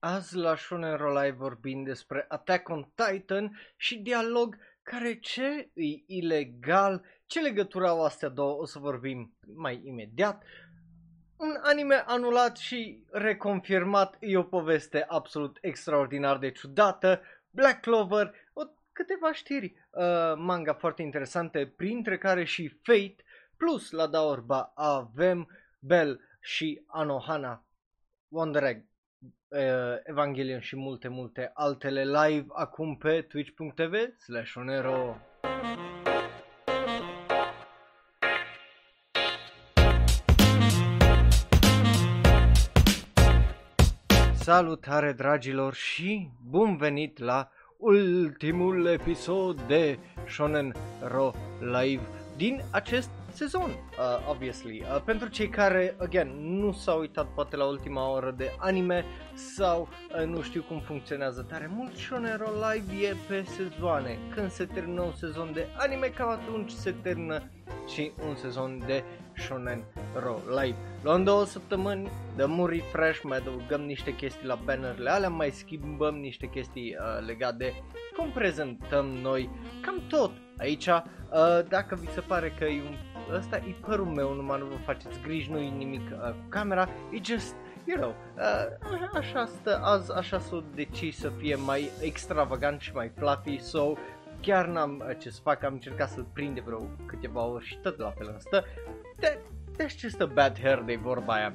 Azi la Shonen Live vorbim despre Attack on Titan și dialog care ce e ilegal, ce legătură au astea două, o să vorbim mai imediat. Un anime anulat și reconfirmat e o poveste absolut extraordinar de ciudată. Black Clover, o, câteva știri uh, manga foarte interesante, printre care și Fate, plus la Daorba avem Bell și Anohana, Wonder Egg, uh, Evangelion și multe, multe altele live acum pe twitch.tv slash onero. Salutare dragilor și bun venit la ultimul episod de Shonen Ro Live din acest sezon, uh, obviously. Uh, pentru cei care, again, nu s-au uitat poate la ultima oră de anime sau uh, nu știu cum funcționează tare mult, Shonen Ro Live e pe sezoane. Când se termină un sezon de anime, cam atunci se termină și un sezon de Shonen Ro Live. Luăm două săptămâni, dăm un refresh, mai adăugăm niște chestii la bannerele alea, mai schimbăm niște chestii uh, legate de cum prezentăm noi cam tot aici. Uh, dacă vi se pare că e un, ăsta e părul meu, numai nu vă faceți griji, nu e nimic uh, cu camera, e just you know, uh, așa stă azi, așa s-o decis să fie mai extravagant și mai fluffy, so chiar n-am uh, ce să fac, am încercat să-l prind de vreo câteva ori și tot la fel stă. De, deci ce stă bad hair de vorba aia.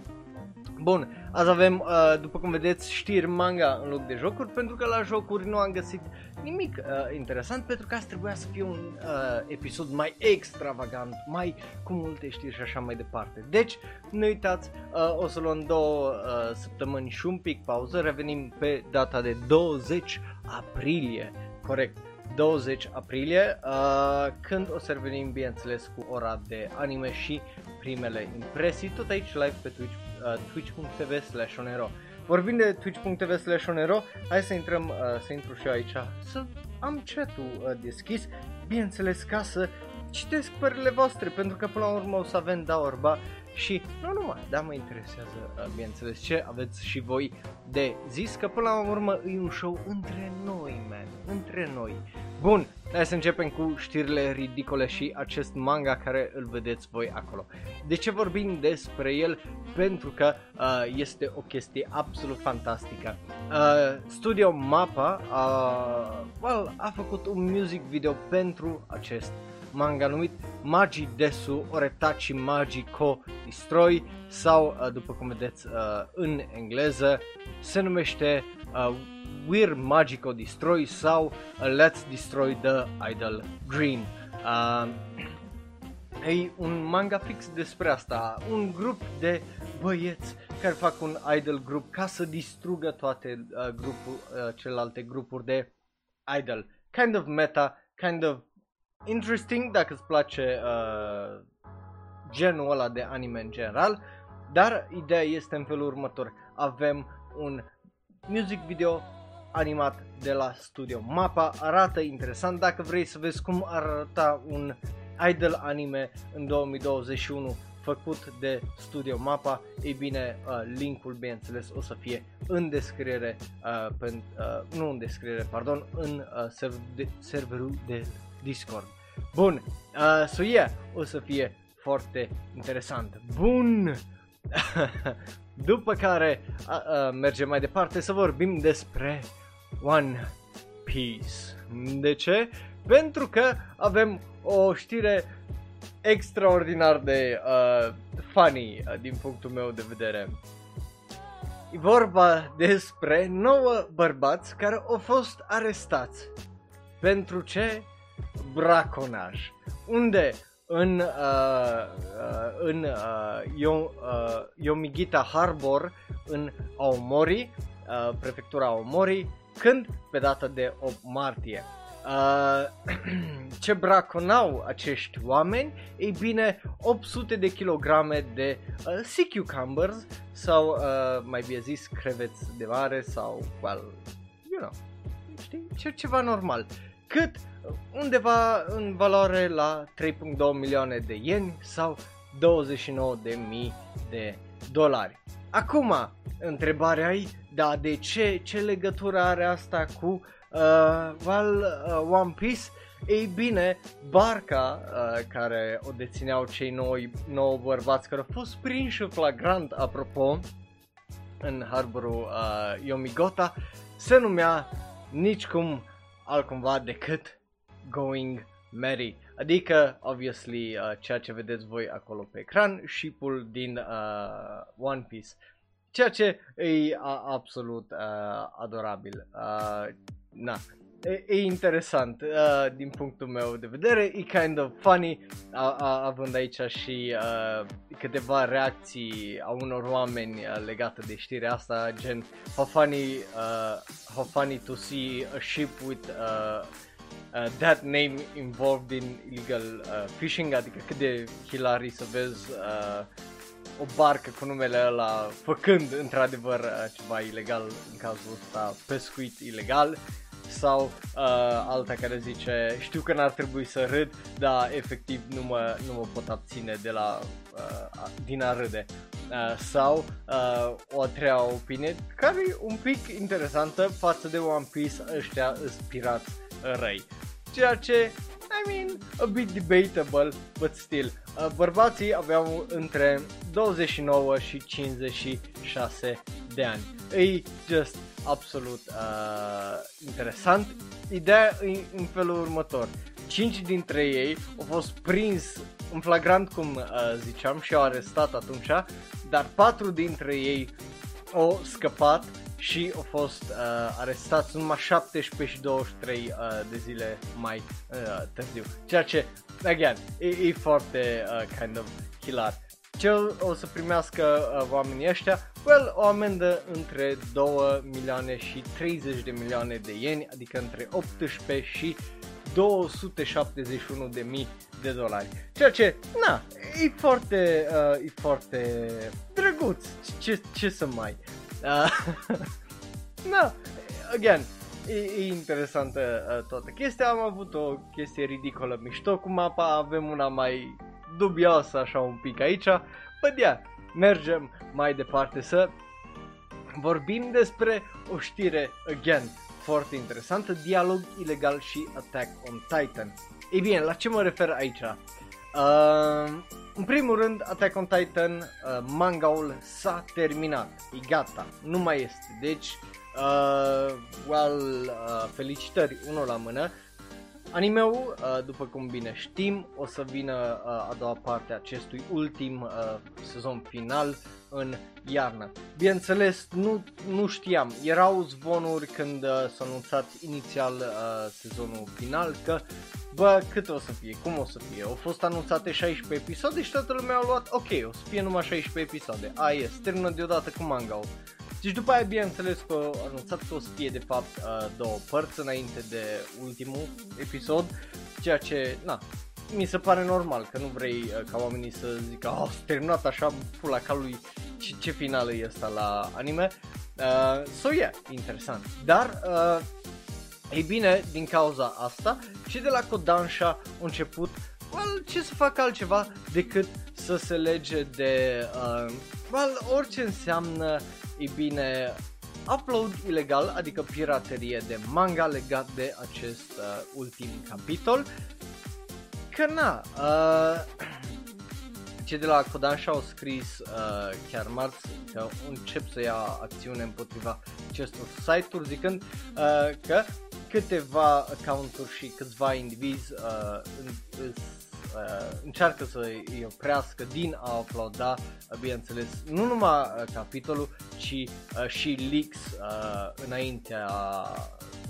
Bun, azi avem, uh, după cum vedeți, știri manga în loc de jocuri, pentru că la jocuri nu am găsit nimic uh, interesant, pentru că asta trebuia să fie un uh, episod mai extravagant, mai cu multe știri și așa mai departe. Deci, nu uitați, uh, o să luăm două uh, săptămâni și un pic pauză, revenim pe data de 20 aprilie, corect. 20 aprilie, uh, când o să revenim, bineînțeles, cu ora de anime și primele impresii, tot aici live pe Twitch, uh, twitch.tv slash onero. Vorbind de twitch.tv slash onero, hai să intrăm, uh, să intru și eu aici, să am chat-ul uh, deschis, bineînțeles, ca să citesc părerile voastre, pentru că până la urmă o să avem da orba și nu numai, dar mă interesează, uh, bineînțeles, ce aveți și voi de zis, că până la urmă e un show între noi, man, între noi. Bun, hai să începem cu știrile ridicole și acest manga care îl vedeți voi acolo. De ce vorbim despre el? Pentru că uh, este o chestie absolut fantastică. Uh, Studio Mappa uh, well, a făcut un music video pentru acest manga numit Magi Desu Oretachi Magico Destroy sau, uh, după cum vedeți uh, în engleză, se numește uh, We're Magico Destroy sau uh, Let's Destroy the Idol Green. Uh, e un manga fix despre asta, un grup de băieți care fac un idol group ca să distrugă toate uh, grupul, uh, celelalte grupuri de idol. Kind of meta, kind of interesting dacă îți place uh, genul ăla de anime în general, dar ideea este în felul următor. Avem un music video animat de la studio Mapa, arată interesant dacă vrei să vezi cum arăta un idol anime în 2021 făcut de Studio Mapa, ei bine, uh, linkul bineînțeles o să fie în descriere, uh, pen, uh, nu în descriere, pardon, în uh, serv- de, serverul de Discord. Bun, uh, so yeah, o să fie foarte interesant. Bun! După care uh, uh, mergem mai departe să vorbim despre One Piece. De ce? Pentru că avem o știre extraordinar de uh, funny uh, din punctul meu de vedere. E vorba despre nouă bărbați care au fost arestați. Pentru ce? Braconaj. Unde în, uh, uh, în uh, Yo, uh, Yomigita Harbor, în Aomori, uh, prefectura Aomori, când pe data de 8 martie. Uh, ce braconau acești oameni? Ei bine, 800 de kilograme de uh, sea cucumbers sau uh, mai bine zis creveți de mare sau, well, you know, știi, ce, ceva normal. Cât undeva în valoare la 3.2 milioane de ieni sau 29 de mii de dolari. Acum, întrebarea e, da, de ce, ce legătură are asta cu uh, well, uh, One Piece? Ei bine, barca uh, care o dețineau cei noi, nouă bărbați care au fost prinși flagrant, apropo, în harborul uh, Yomigota, se numea nicicum altcumva decât Going Merry. Adică, obviously, uh, ceea ce vedeți voi acolo pe ecran, shipul din uh, One Piece. Ceea ce e uh, absolut uh, adorabil. Uh, na, e, e interesant uh, din punctul meu de vedere, e kind of funny uh, uh, având aici și uh, câteva reacții a unor oameni uh, legate de știrea asta, gen how funny, uh, how funny to see a ship with uh, uh, that name involved in illegal uh, fishing, adică cât de hilari să vezi uh, o barcă cu numele ăla făcând într-adevăr uh, ceva ilegal, în cazul ăsta pescuit ilegal sau uh, alta care zice știu că n-ar trebui să râd, dar efectiv nu mă, nu mă pot abține de la, uh, din a râde. Uh, sau uh, o a treia opinie care e un pic interesantă față de One Piece ăștia îs pirați răi. Ceea ce, I mean, a bit debatable, but still. Uh, bărbații aveau între 29 și 56 de ani. E just absolut uh, interesant. Ideea e în felul următor. 5 dintre ei au fost prins în flagrant, cum uh, ziceam, și au arestat atunci, dar 4 dintre ei au scăpat și au fost uh, arestați numai 17 și 23 uh, de zile mai uh, târziu. Ceea ce, again, e, e foarte uh, kind of hilar. Ce o să primească uh, oamenii ăștia? Well, o amendă între 2 milioane și 30 de milioane de ieni, adică între 18 și 271 de mii de dolari. Ceea ce, na, e foarte, uh, e foarte drăguț. Ce, ce să mai... Uh, na, again, e, e interesantă uh, toată chestia. Am avut o chestie ridicolă mișto cu mapa, avem una mai dubioasă așa un pic aici. Bă, yeah, mergem mai departe să vorbim despre o știre, again, foarte interesantă, dialog ilegal și Attack on Titan. Ei bine, la ce mă refer aici? Uh, în primul rând, Attack on Titan, uh, mangaul s-a terminat, e gata, nu mai este, deci, uh, well, uh, felicitări, unul la mână, Animeul, uh, după cum bine știm, o să vină uh, a doua parte a acestui ultim uh, sezon final în iarnă. Bineînțeles, nu, nu știam, erau zvonuri când s-a anunțat inițial sezonul final că bă, cât o să fie, cum o să fie, au fost anunțate 16 episoade și toată lumea a luat, ok, o să fie numai 16 episoade, a, yes, termină deodată cu manga-ul. Deci după aia, bineînțeles că au anunțat că o să fie de fapt uh, două părți înainte de ultimul episod, ceea ce, na, mi se pare normal că nu vrei uh, ca oamenii să zică oh, s-a terminat așa pula calului ce, ce final e ăsta la anime. Uh, so yeah, interesant. Dar, uh, ei bine, din cauza asta, și de la Kodansha au început well, ce să facă altceva decât să se lege de uh, well, orice înseamnă e bine, upload ilegal, adică piraterie de manga legat de acest uh, ultim capitol. Că na, uh, cei de la Kodansha au scris uh, chiar marți că încep să ia acțiune împotriva acestor site-uri zicând uh, că câteva account-uri și câțiva indivizi uh, uh, încearcă să îi oprească din a uploada, uh, bineînțeles, nu numai uh, capitolul, ci uh, și leaks uh, înaintea,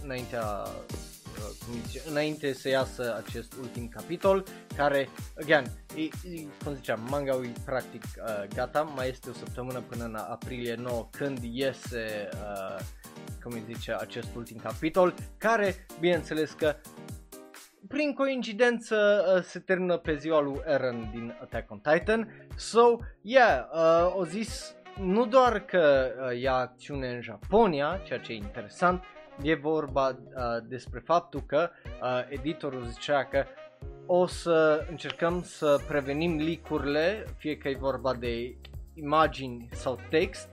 înaintea uh, cum zice, înainte să iasă acest ultim capitol, care, again, e, e, cum ziceam, manga e practic uh, gata, mai este o săptămână până în aprilie 9 când iese, uh, cum îi zice, acest ultim capitol, care, bineînțeles că prin coincidență uh, se termină pe ziua lui Eren din Attack on Titan. So, yeah, uh, o zis nu doar că uh, ia acțiune în Japonia, ceea ce e interesant, e vorba uh, despre faptul că uh, editorul zicea că o să încercăm să prevenim licurile, fie că e vorba de imagini sau text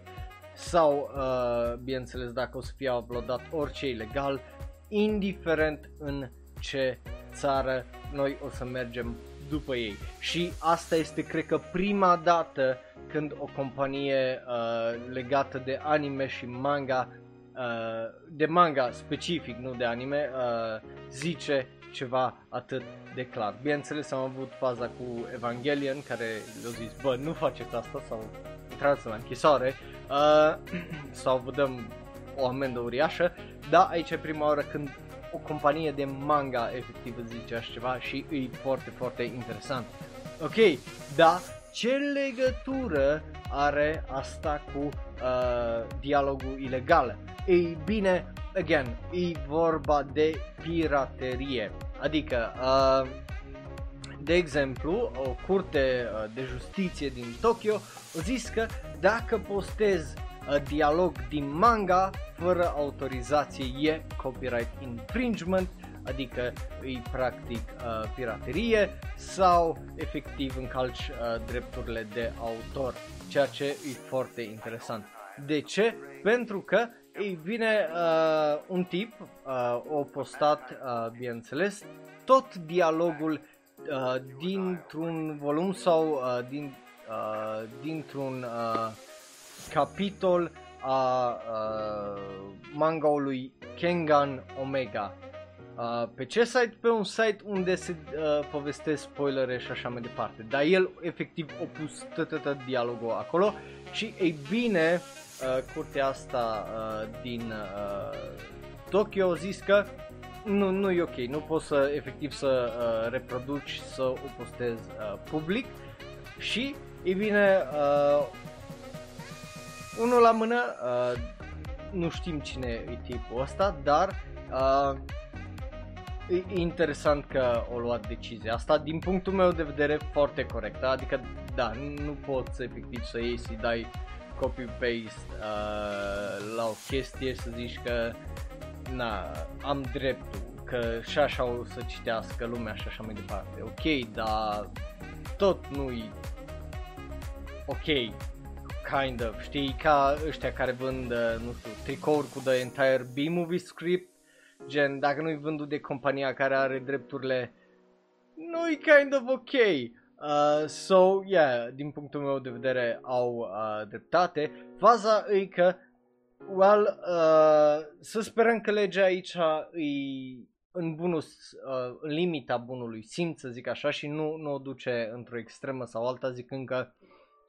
sau, uh, bineînțeles, dacă o să fie uploadat orice e legal, indiferent în ce țară noi o să mergem după ei. Și asta este, cred că, prima dată când o companie uh, legată de anime și manga, uh, de manga specific, nu de anime, uh, zice ceva atât de clar. Bineînțeles am avut faza cu Evangelion care le-a zis, bă, nu faceți asta sau intrați la închisoare uh, sau vă dăm o amendă uriașă, dar aici e prima oară când o companie de manga efectiv zice așa ceva și e foarte, foarte interesant. Ok, da, ce legătură are asta cu uh, dialogul ilegal? Ei bine, again, e vorba de piraterie. Adică, uh, de exemplu, o curte uh, de justiție din Tokyo a zis că dacă postezi uh, dialog din manga fără autorizație e copyright infringement, adică îi practic uh, piraterie sau efectiv încalci uh, drepturile de autor, ceea ce e foarte interesant. De ce? Pentru că ei vine uh, un tip, uh, o postat, uh, bineînțeles, tot dialogul uh, dintr-un volum sau uh, din, uh, dintr-un uh, capitol a uh, mangaului Kengan Omega. Uh, pe ce site? Pe un site unde se uh, povestesc spoilere și așa mai departe. Dar el efectiv a pus tot dialogul acolo și ei bine, uh, curtea asta uh, din uh, Tokyo a zis că nu, nu e ok, nu poți să efectiv să uh, reproduci, să o postezi uh, public și, e bine, uh, unul la mână, uh, nu știm cine e tipul ăsta, dar uh, e interesant că o luat decizia asta, din punctul meu de vedere foarte corectă, adică da, nu poți efectiv să iei să dai copy-paste uh, la o chestie să zici că na, am dreptul, că și așa o să citească lumea și așa mai departe. Ok, dar tot nu-i ok, kind of, știi, ca ăștia care vând, uh, nu știu, tricouri cu the entire B-movie script, gen, dacă nu-i vândut de compania care are drepturile, nu-i kind of ok. Uh, so, yeah, din punctul meu de vedere au uh, dreptate. Faza e că Well, uh, să sperăm că legea aici e în bunul, uh, în limita bunului simț, să zic așa, și nu, nu o duce într-o extremă sau alta, zicând că,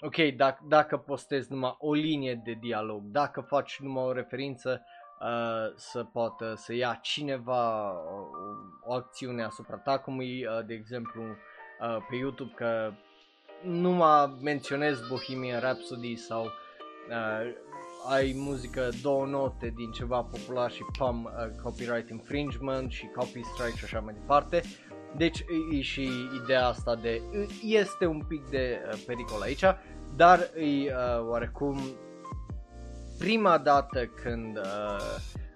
ok, dacă, dacă postezi numai o linie de dialog, dacă faci numai o referință, uh, să poată să ia cineva o, o acțiune asupra ta, cum e, uh, de exemplu, uh, pe YouTube, că numai menționez Bohemian Rhapsody sau uh, ai muzică, două note din ceva popular și pam, uh, copyright infringement și copy strike și așa mai departe. Deci e și ideea asta de, este un pic de uh, pericol aici, dar e uh, oarecum prima dată când uh,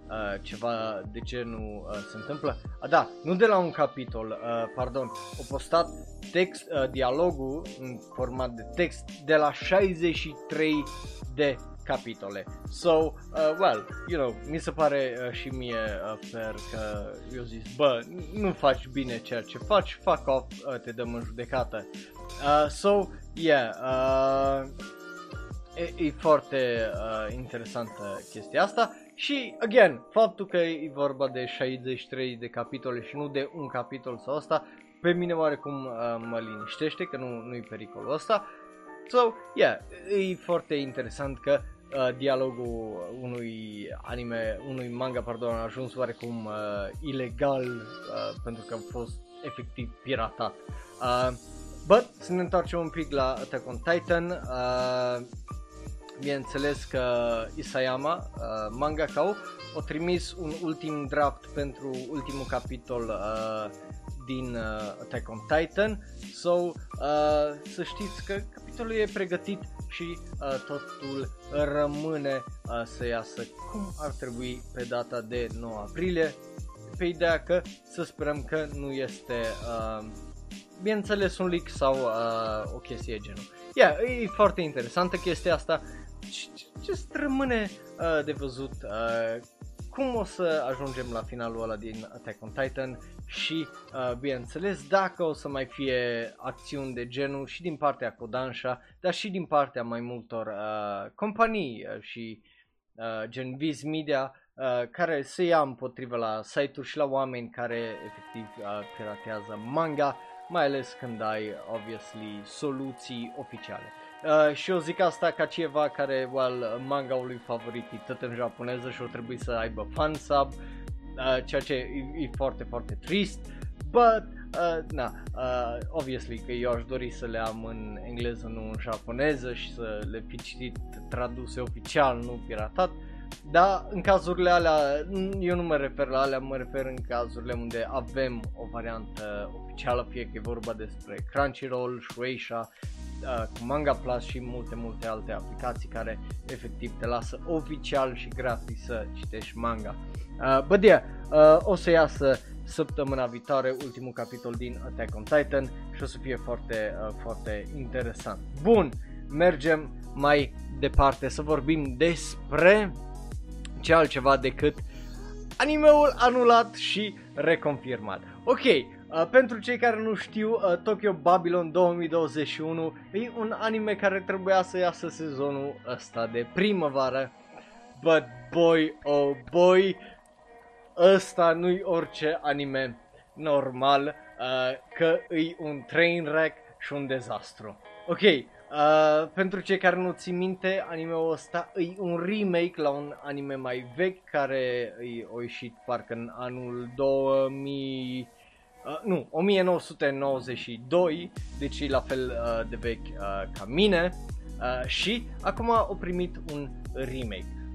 uh, ceva de genul uh, se întâmplă. A, da, nu de la un capitol, uh, pardon, o postat text, uh, dialogul în format de text de la 63 de capitole. So, uh, well, you know, mi se pare uh, și mie uh, fair că eu zis, bă, nu faci bine ceea ce faci, fuck off, uh, te dăm în judecată. Uh, so, yeah, uh, e, e foarte uh, interesantă chestia asta și, again, faptul că e vorba de 63 de capitole și nu de un capitol sau asta, pe mine oarecum uh, mă liniștește că nu, nu-i pericolul ăsta. So, yeah, e foarte interesant că uh, dialogul unui anime, unui manga, pardon, a ajuns oarecum uh, ilegal uh, pentru că a fost efectiv piratat. Uh, but, să ne întoarcem un pic la Attack on Titan. Uh, bineînțeles că Isayama, uh, mangaka a trimis un ultim draft pentru ultimul capitol uh, din uh, Attack on Titan. So, uh, să știți că capitolul e pregătit și uh, totul rămâne uh, să iasă cum ar trebui pe data de 9 aprilie, pe ideea că să sperăm că nu este, uh, bineînțeles, un leak sau uh, o chestie genul. yeah, e foarte interesantă chestia asta. Ce rămâne uh, de văzut uh, cum o să ajungem la finalul ăla din Attack on Titan și, uh, bineînțeles, dacă o să mai fie acțiuni de genul și din partea Kodansha, dar și din partea mai multor uh, companii uh, și uh, gen Viz Media uh, care se ia împotriva la site-uri și la oameni care efectiv uh, piratează manga, mai ales când ai, obviously, soluții oficiale. Uh, și eu zic asta ca ceva care, well, manga-ului favorit e tot în japoneză și o trebuie să aibă fansub, uh, ceea ce e, e foarte, foarte trist, but, uh, na, uh, obviously că eu aș dori să le am în engleză, nu în japoneză și să le fi citit traduse oficial, nu piratat, dar în cazurile alea, eu nu mă refer la alea, mă refer în cazurile unde avem o variantă oficială, fie că e vorba despre Crunchyroll, Shueisha, uh, cu Manga Plus și multe, multe alte aplicații care efectiv te lasă oficial și gratis să citești manga. Uh, but yeah, uh, o să iasă săptămâna viitoare ultimul capitol din Attack on Titan și o să fie foarte, uh, foarte interesant. Bun, mergem mai departe să vorbim despre ce altceva decât animeul anulat și reconfirmat. Ok, Uh, pentru cei care nu știu, uh, Tokyo Babylon 2021 e un anime care trebuia să iasă sezonul ăsta de primăvară. But boy, oh boy, ăsta nu-i orice anime normal, uh, că e un train wreck și un dezastru. Ok, uh, pentru cei care nu țin minte, animeul ăsta e un remake la un anime mai vechi care e o ieșit parcă în anul 2000 Uh, nu, 1992, deci e la fel uh, de vechi uh, ca mine uh, și acum au primit un remake.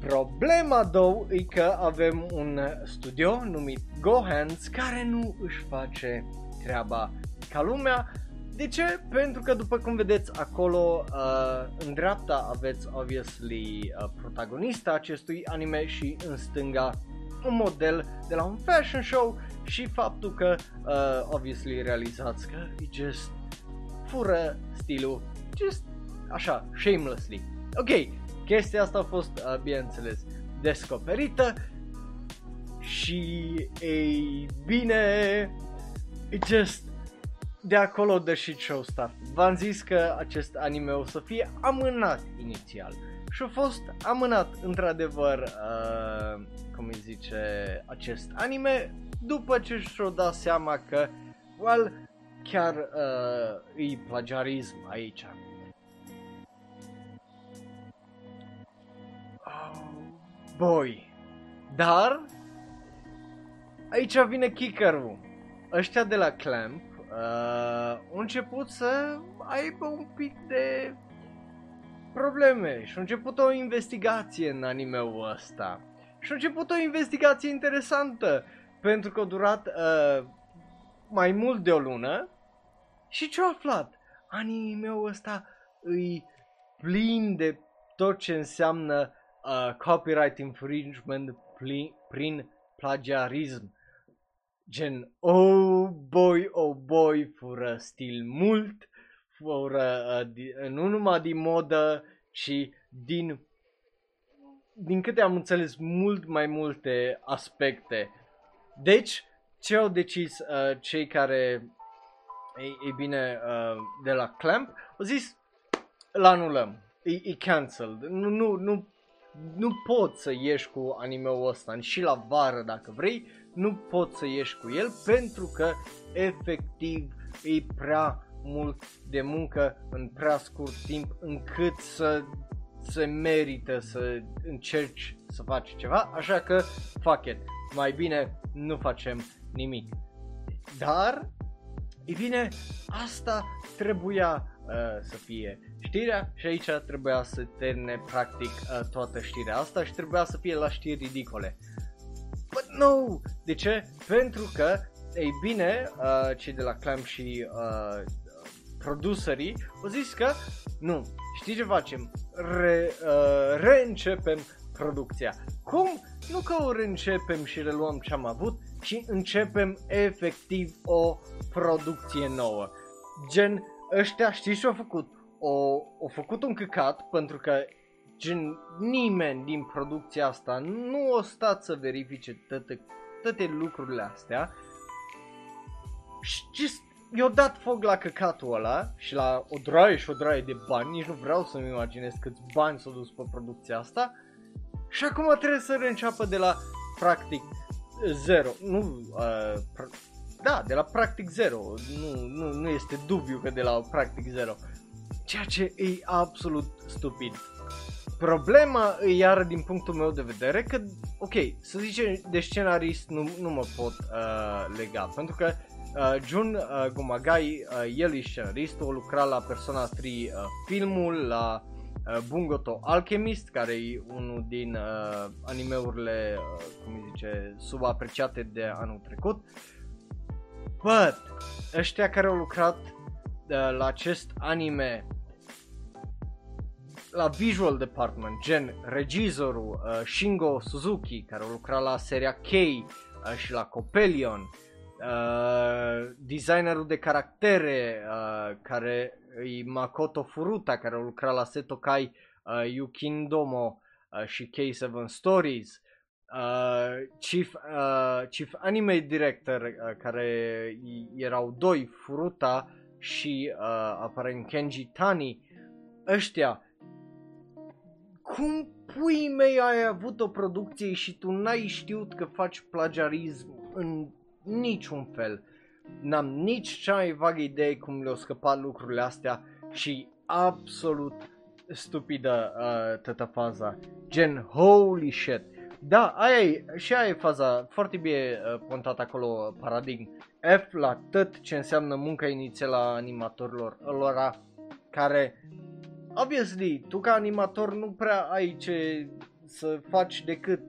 Problema, două, e că avem un studio numit Gohans care nu își face treaba ca lumea. De ce? Pentru că după cum vedeți acolo uh, în dreapta aveți obviously uh, protagonista acestui anime și în stânga un model de la un fashion show și faptul că, uh, obviously, realizați că e just fură stilul, just așa, shamelessly. Ok, chestia asta a fost, uh, bineînțeles, descoperită și, ei bine, e just de acolo the shit show start. V-am zis că acest anime o să fie amânat inițial și a fost amânat într-adevăr, uh, cum îi zice, acest anime după ce și-o dat seama că, well, chiar uh, e plagiarism aici. Oh, boy. Dar, aici vine kickerul. Ăștia de la Clamp uh, au început să aibă un pic de probleme și au început o investigație în animeul ăsta. Și au început o investigație interesantă, pentru că a durat uh, mai mult de o lună. Și ce-au aflat? Animeul ăsta îi plin de tot ce înseamnă uh, copyright infringement pli- prin plagiarism. Gen, oh boy, oh boy, fură stil mult, fără, uh, nu numai din modă, ci din, din câte am înțeles, mult mai multe aspecte. Deci, ce au decis uh, cei care, ei, ei bine, uh, de la Clamp, au zis, îl anulăm, e, e cancelled, nu, nu, nu, nu poți să ieși cu animeul ăsta și la vară dacă vrei, nu poți să ieși cu el pentru că efectiv e prea mult de muncă în prea scurt timp încât să se merită să încerci să faci ceva, așa că fuck it, mai bine nu facem nimic. Dar, e bine, asta trebuia uh, să fie știrea și aici trebuia să termine practic uh, toată știrea asta și trebuia să fie la știri ridicole. But no! De ce? Pentru că, ei bine, uh, cei de la Clamp și uh, producerii au zis că nu, știi ce facem? Re, uh, reîncepem producția. Cum? Nu că o reîncepem și reluăm ce am avut, ci începem efectiv o producție nouă. Gen, ăștia știi ce au făcut? O, au făcut un căcat pentru că gen nimeni din producția asta nu o stat să verifice toate, toate lucrurile astea și just, i-au dat foc la căcatul ăla și la o draie și o draie de bani, nici nu vreau să-mi imaginez câți bani s-au dus pe producția asta. Și acum trebuie să reînceapă de la practic zero, nu, uh, pr- da, de la practic zero, nu, nu, nu este dubiu că de la practic zero, ceea ce e absolut stupid. Problema e iar din punctul meu de vedere că, ok, să zicem de scenarist nu, nu mă pot uh, lega, pentru că uh, Jun uh, Gumagai, uh, el e scenarist, a lucrat la Persona 3 uh, filmul, la uh, Bungoto Alchemist, care e unul din uh, animeurile, uh, cum îi zice, subapreciate de anul trecut. But, ăștia care au lucrat uh, la acest anime la visual department, gen regizorul uh, Shingo Suzuki, care a lucrat la seria K uh, și la Copelion, uh, designerul de caractere, uh, care e Makoto Furuta, care a lucrat la Setokai uh, Yukindomo uh, și K7 Stories, uh, chief, uh, chief anime director, uh, care erau doi, Furuta și uh, aparent Kenji Tani, ăștia cum pui mei ai avut o producție și tu n-ai știut că faci plagiarism în niciun fel. N-am nici cea mai vagă idee cum le-au scăpat lucrurile astea și absolut stupidă uh, toată faza. Gen, holy shit. Da, aia e, și aia e faza foarte bine uh, pontat acolo, paradigm. F la tot ce înseamnă munca inițială a animatorilor, lor care obviously, tu ca animator nu prea ai ce să faci decât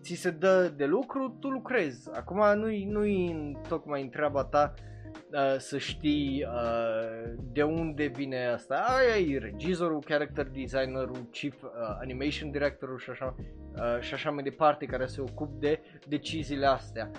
ți se dă de lucru, tu lucrezi. Acum nu-i, nu-i tocmai în treaba ta uh, să știi uh, de unde vine asta. Aia e regizorul, character designerul, chief uh, animation directorul și așa, uh, și așa mai departe care se ocup de deciziile astea.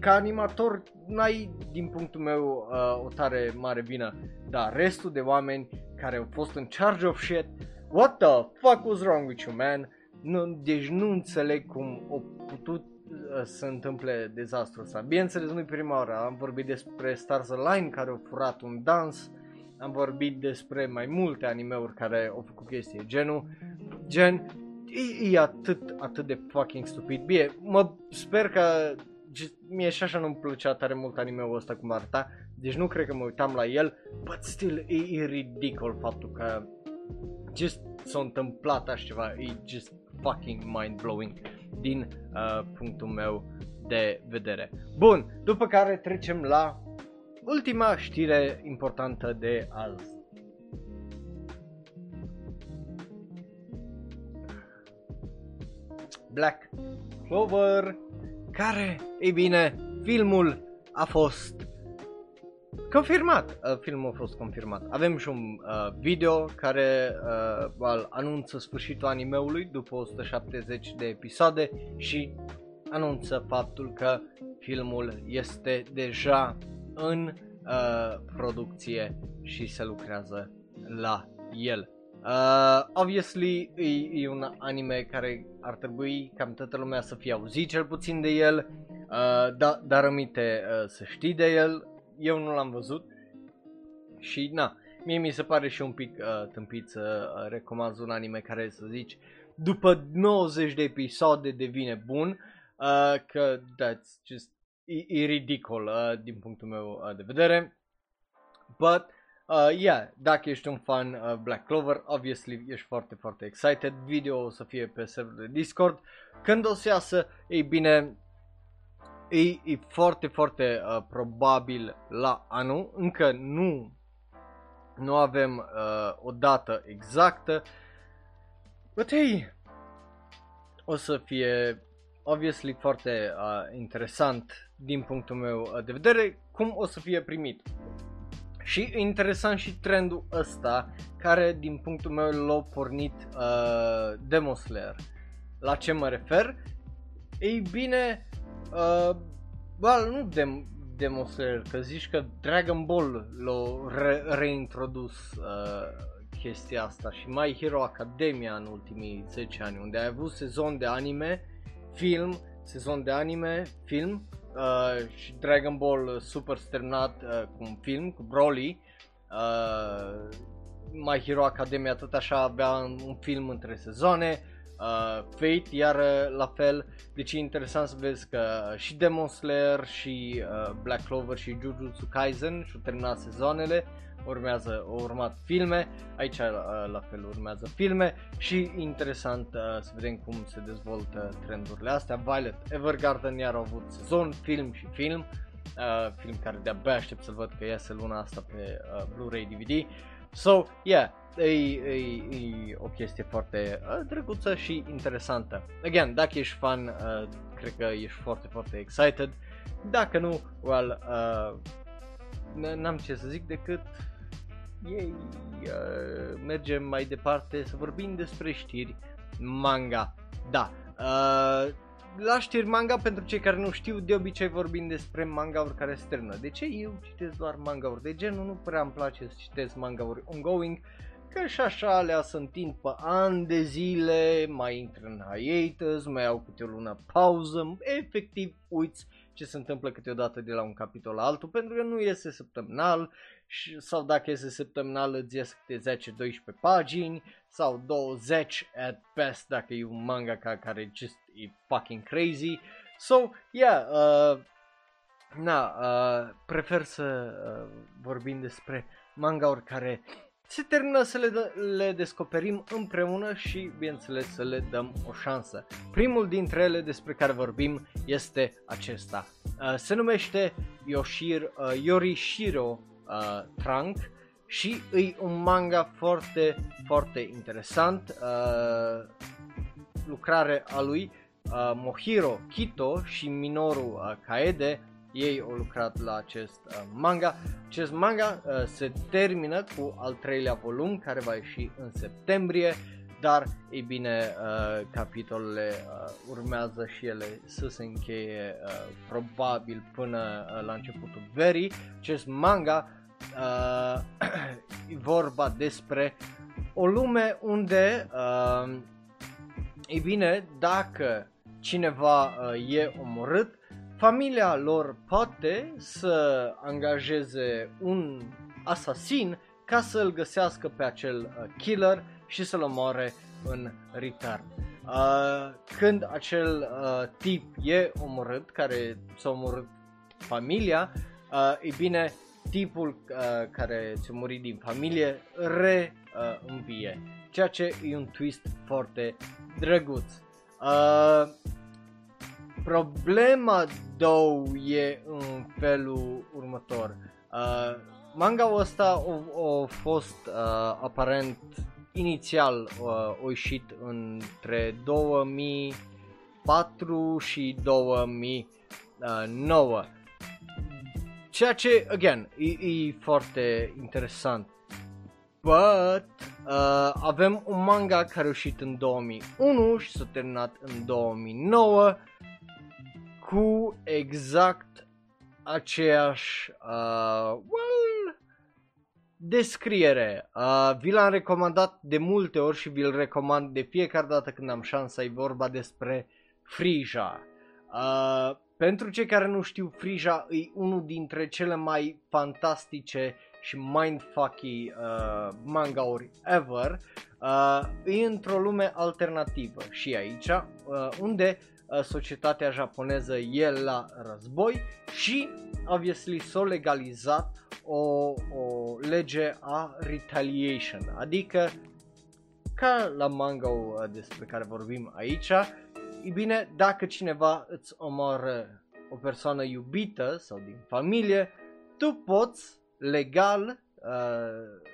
Ca animator n-ai, din punctul meu, uh, o tare mare vină, dar restul de oameni care au fost în charge of shit. What the fuck was wrong with you, man? Nu, deci nu înțeleg cum a putut uh, să întâmple dezastrul ăsta. Bineînțeles, nu-i prima oară. Am vorbit despre Stars Align care au furat un dans. Am vorbit despre mai multe animeuri care au făcut chestii genul. Gen, e, e atât, atât de fucking stupid. Bine, mă sper că mie și așa nu-mi plăcea tare mult anime-ul ăsta cum arăta, deci nu cred că mă uitam la el, but still e, e ridicol faptul că just s-a întâmplat așa ceva, e just fucking mind-blowing din uh, punctul meu de vedere. Bun, după care trecem la ultima știre importantă de azi. Black Clover care, ei bine, filmul a fost confirmat. Uh, filmul a fost confirmat. Avem și un uh, video care uh, anunță sfârșitul animeului după 170 de episoade și anunță faptul că filmul este deja în uh, producție și se lucrează la el. Uh, obviously, e, e un anime care ar trebui cam toată lumea să fie auzit cel puțin de el, uh, da, dar rămite uh, să știi de el. Eu nu l-am văzut și na, mie mi se pare și un pic uh, tâmpit să uh, recomand un anime care să zici după 90 de episoade devine bun, uh, că that's just e, e ridicol uh, din punctul meu uh, de vedere. But Uh, yeah, dacă ești un fan uh, Black Clover, obviously ești foarte, foarte excited. Video o să fie pe serverul de Discord. Când o să iasă, ei bine, e, e foarte, foarte uh, probabil la anul. Încă nu, nu avem uh, o dată exactă. But hey, o să fie obviously foarte uh, interesant din punctul meu uh, de vedere cum o să fie primit. Și interesant și trendul ăsta, care din punctul meu l-a pornit uh, Demon Slayer. La ce mă refer? Ei bine, uh, well, nu Dem- Demon Slayer, că zici că Dragon Ball l-a re- reintrodus uh, chestia asta și My Hero Academia în ultimii 10 ani, unde ai avut sezon de anime, film, sezon de anime, film uh, și Dragon Ball Super terminat uh, cu un film, cu Broly. Uh, My Hero Academia tot așa avea un film între sezoane, uh, Fate iar uh, la fel, deci e interesant să vezi că și Demon Slayer și uh, Black Clover și Jujutsu Kaisen și-au terminat sezoanele, urmează, au urmat filme, aici uh, la fel urmează filme și interesant uh, să vedem cum se dezvoltă trendurile astea. Violet Evergarden iar au avut sezon, film și film, uh, film care de-abia aștept să-l văd că iese luna asta pe uh, Blu-ray DVD. So, yeah, e, e, e o chestie foarte uh, drăguță și interesantă. Again, dacă ești fan, uh, cred că ești foarte, foarte excited. Dacă nu, well, uh, n-am ce să zic decât ei, uh, mergem mai departe să vorbim despre știri manga. Da, uh, la știri manga, pentru cei care nu știu, de obicei vorbim despre manga-uri care se termină. De ce eu citesc doar manga-uri de genul? Nu prea îmi place să citesc manga-uri ongoing, că și așa le să întind pe ani de zile, mai intră în hiatus, mai au câte o lună pauză, efectiv uiți ce se întâmplă câteodată de la un capitol la altul, pentru că nu iese săptămânal și, sau dacă iese săptămânal îți ies câte 10-12 pagini sau 20 at best dacă e un manga ca care just e fucking crazy. So, yeah, uh, na, uh, prefer să uh, vorbim despre manga-uri care se termină să le, le descoperim împreună și, bineînțeles, să le dăm o șansă. Primul dintre ele despre care vorbim este acesta. Uh, se numește Yoshir, uh, Yorishiro uh, Trunk și e un manga foarte, foarte interesant. Uh, lucrare a lui uh, Mohiro Kito și Minoru uh, Kaede ei au lucrat la acest uh, manga. Acest manga uh, se termină cu al treilea volum care va ieși în septembrie, dar ei bine, uh, capitolele uh, urmează și ele să se încheie uh, probabil până uh, la începutul verii. Acest manga uh, e vorba despre o lume unde, uh, ei bine, dacă cineva uh, e omorât, familia lor poate să angajeze un asasin ca să-l găsească pe acel uh, killer și să-l omoare în return. Uh, când acel uh, tip e omorât, care s-a omorât familia, uh, e bine, tipul uh, care ți-a murit din familie re-învie. Uh, ceea ce e un twist foarte drăguț. Uh, Problema două e în felul următor. Uh, manga ăsta a, a fost uh, aparent inițial uh, a ieșit între 2004 și 2009. Ceea ce, again, e, e foarte interesant. But uh, avem un manga care a ieșit în 2001 și s-a terminat în 2009 cu exact aceeași uh, well, descriere. Uh, vi l-am recomandat de multe ori și vi-l recomand de fiecare dată când am șansa, e vorba despre Frija. Uh, pentru cei care nu știu, Frija e unul dintre cele mai fantastice și mindfucky uh, mangauri ever. Uh, e într-o lume alternativă și aici, uh, unde Uh, societatea japoneză e la război și, obviously, s-a legalizat o, o lege a retaliation, adică ca la manga uh, despre care vorbim aici, e bine, dacă cineva îți omoară o persoană iubită sau din familie, tu poți legal uh,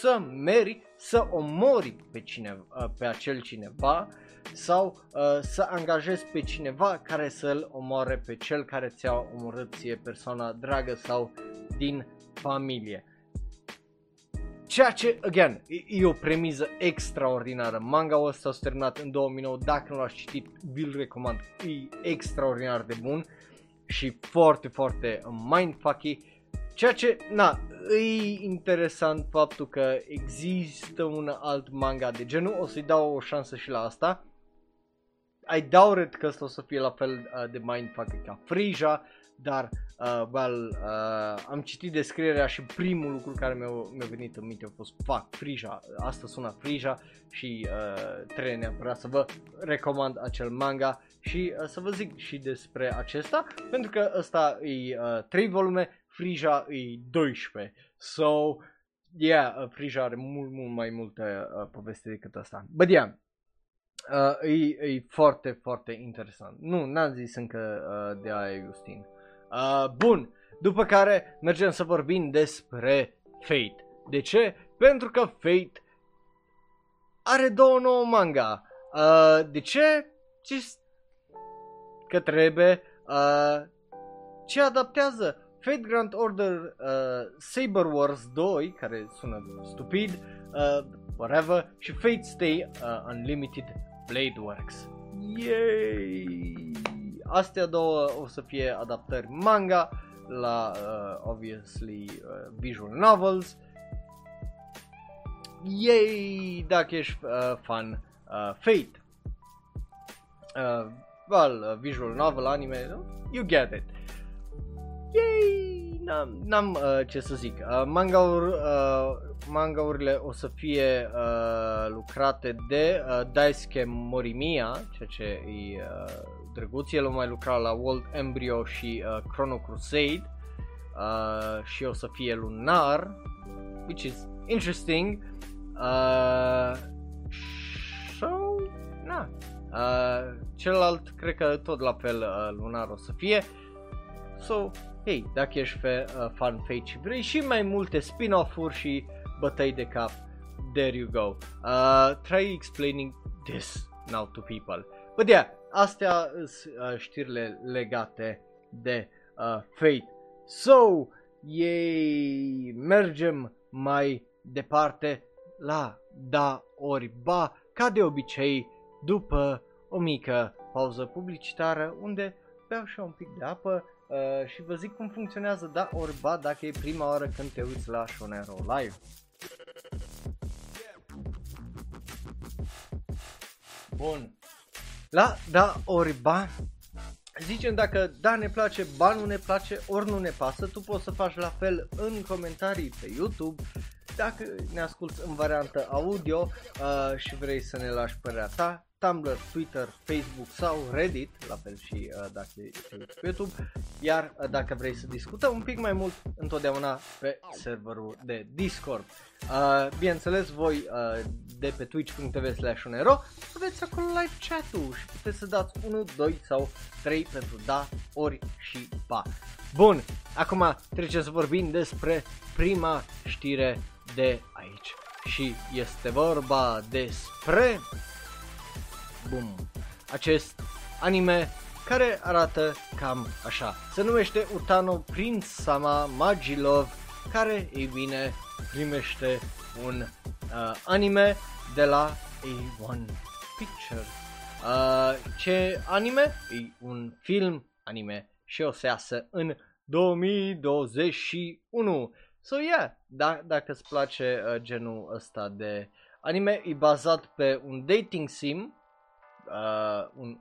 să meri să omori pe, cineva, uh, pe acel cineva sau uh, să angajezi pe cineva care să-l omoare pe cel care ți-a omorât ție persoana dragă sau din familie. Ceea ce, again, e, e o premiză extraordinară. Manga-ul ăsta s-a terminat în 2009, dacă nu l-ați citit, vi-l recomand, e extraordinar de bun. și foarte, foarte mindfucky. Ceea ce, na, e interesant faptul că există un alt manga de genul, o să-i dau o șansă și la asta. I doubt it că ăsta o să fie la fel uh, de mindfucky ca Frisia, dar uh, well, uh, am citit descrierea și primul lucru care mi-a, mi-a venit în minte a fost fuck, Frisia, asta sună Frisia și uh, trebuie neapărat să vă recomand acel manga și uh, să vă zic și despre acesta, pentru că ăsta e uh, 3 volume, Frisia e 12, so yeah, uh, Frisia are mult, mult mai multe uh, poveste decât asta. But yeah, Uh, e, e foarte, foarte interesant. Nu, n-am zis încă uh, de aia, Justin. Uh, bun, după care mergem să vorbim despre Fate. De ce? Pentru că Fate are două nouă manga. Uh, de ce? Just că trebuie. Uh, ce adaptează? Fate Grand Order uh, Saber Wars 2, care sună stupid, uh, whatever, și Fate Stay uh, Unlimited Blade Works. Yay! Astea două o să fie adaptări manga la, uh, obviously, uh, visual novels. Yay! Dacă ești uh, fan uh, Fate. Uh, well, uh, visual novel, anime, you get it. Yay! N-am, n-am uh, ce să zic. Uh, manga-uri, uh, manga-urile o să fie uh, lucrate de uh, Daisuke Morimiya, ceea ce e uh, drăguț. El a mai lucrat la World Embryo și uh, Chrono Crusade uh, și o să fie lunar, which is interesting. Uh, so, na. Uh, celălalt cred că tot la fel uh, lunar o să fie. So, Hei, dacă ești fe, uh, fan Fate și vrei și mai multe spin-off-uri și bătăi de cap, there you go. Uh, try explaining this now to people. But yeah, astea sunt uh, știrile legate de uh, Fate. So, yay, mergem mai departe la da ori ba, ca de obicei, după o mică pauză publicitară unde beau și un pic de apă Uh, și vă zic cum funcționează da orba dacă e prima oară când te uiți la Shonero Live. Bun. La da orba Zicem dacă da ne place, ba nu ne place, ori nu ne pasă, tu poți să faci la fel în comentarii pe YouTube dacă ne asculti în variantă audio uh, și vrei să ne lași părerea ta, Tumblr, Twitter, Facebook sau Reddit, la fel și uh, dacă te uiți pe YouTube, iar uh, dacă vrei să discutăm un pic mai mult, întotdeauna pe serverul de Discord. Uh, bineînțeles, voi uh, de pe twitch.tv slash unero aveți acolo live chat-ul și puteți să dați 1, 2 sau 3 pentru da, ori și pa. Bun, acum trecem să vorbim despre prima știre de aici. Și este vorba despre Boom. Acest anime care arată cam așa. Se numește Utano Prince Sama Magilove, care, ei bine, primește un uh, anime de la A1 Pictures. Uh, ce anime? E un film anime și o să iasă în 2021. So yeah, da, dacă îți place uh, genul ăsta de anime, e bazat pe un dating sim uh, un,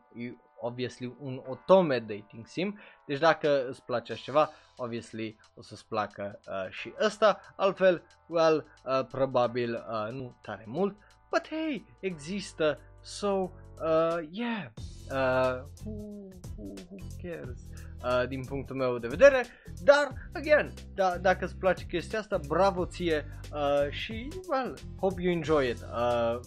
obviously un otome dating sim, deci dacă îți place așa ceva, obviously o să-ți placă uh, și ăsta, altfel, well, uh, probabil uh, nu tare mult, but hey, există, so, uh, yeah, uh, who, who, who cares? Uh, din punctul meu de vedere, dar, again, da, dacă îți place chestia asta, bravo ție. Uh, și, well, hope you enjoy it. Uh,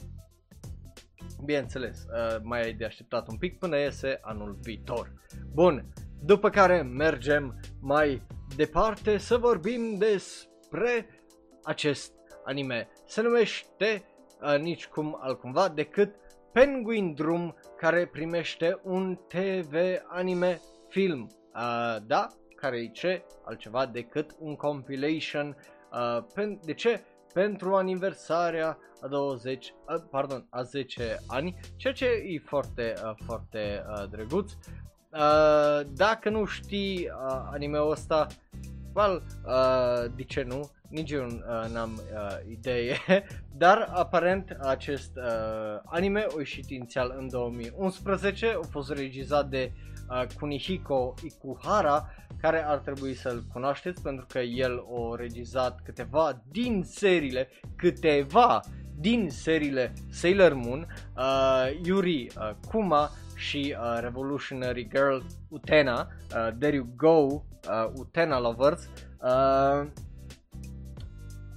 bineînțeles, uh, mai ai de așteptat un pic până iese anul viitor. Bun, după care mergem mai departe să vorbim despre acest anime. Se numește uh, nici cum altcumva decât Penguin Drum care primește un TV anime film. Uh, da, care e ce altceva decât un compilation. Uh, pen- de ce? Pentru aniversarea a 20, a, pardon, a 10 ani, ceea ce e foarte, uh, foarte uh, drăguț. Uh, dacă nu știi uh, anime-ul ăsta, well, uh, de ce nu? Nici eu uh, n-am uh, idee, dar aparent acest uh, anime a ieșit inițial în 2011, a fost regizat de uh, Kunihiko Ikuhara, care ar trebui să-l cunoașteți pentru că el a regizat câteva din seriile, câteva din seriile Sailor Moon, uh, Yuri uh, Kuma și uh, Revolutionary Girl Utena, uh, There You Go, uh, Utena Lovers. Uh,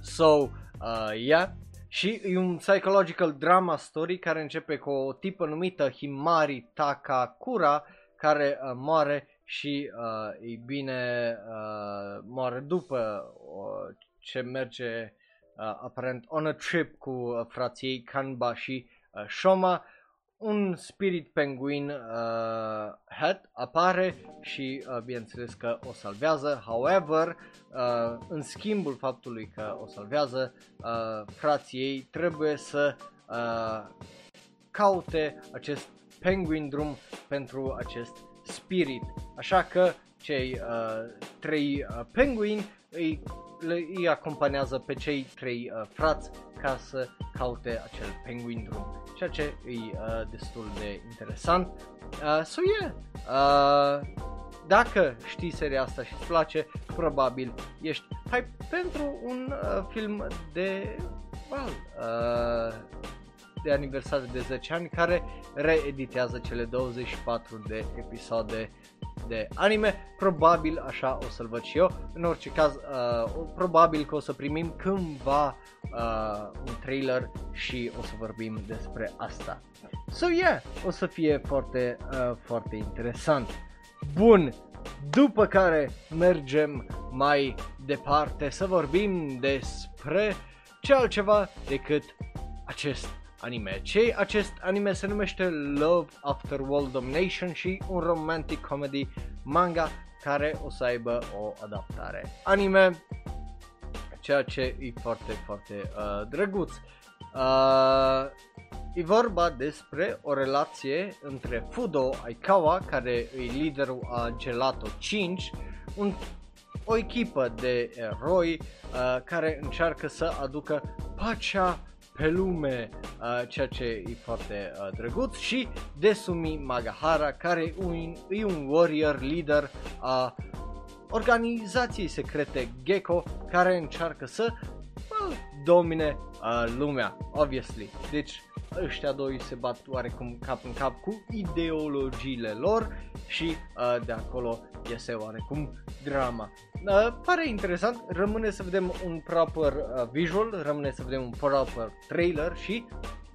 so, uh, yeah, și e un psychological drama story care începe cu o tipă numită Himari Takakura care uh, moare și uh, e bine uh, moare după uh, ce merge uh, aparent on a trip cu uh, frații Kanba și uh, Shoma un spirit penguin uh, hat apare și uh, bineînțeles că o salvează. However, uh, în schimbul faptului că o salvează, uh, frații ei trebuie să uh, caute acest penguin drum pentru acest spirit. Așa că cei uh, trei uh, penguini îi, le, îi acompanează pe cei trei uh, frați ca să caute acel penguin drum, ceea ce e uh, destul de interesant. Uh, so yeah, uh, dacă știi seria asta și îți place, probabil ești hype pentru un uh, film de, well, uh, de aniversare de 10 ani care reeditează cele 24 de episoade de anime, probabil așa o să-l văd și eu. În orice caz, uh, probabil că o să primim cândva uh, un trailer și o să vorbim despre asta. So yeah, o să fie foarte, uh, foarte interesant. Bun, după care mergem mai departe să vorbim despre ce altceva decât acest anime. Ce acest anime se numește Love After World Domination și un romantic comedy manga care o să aibă o adaptare anime, ceea ce e foarte, foarte uh, drăguț. Uh, e vorba despre o relație între Fudo Aikawa, care e liderul a Gelato 5, un, o echipă de eroi uh, care încearcă să aducă pacea pe lume, uh, ceea ce e foarte uh, drăguț și Desumi Magahara care e un, e un warrior leader a organizației secrete Gecko care încearcă să well, domine uh, lumea, obviously. Deci ăștia doi se bat oarecum cap în cap cu ideologiile lor și uh, de acolo iese oarecum drama. Uh, pare interesant, rămâne să vedem un proper uh, visual, rămâne să vedem un proper trailer și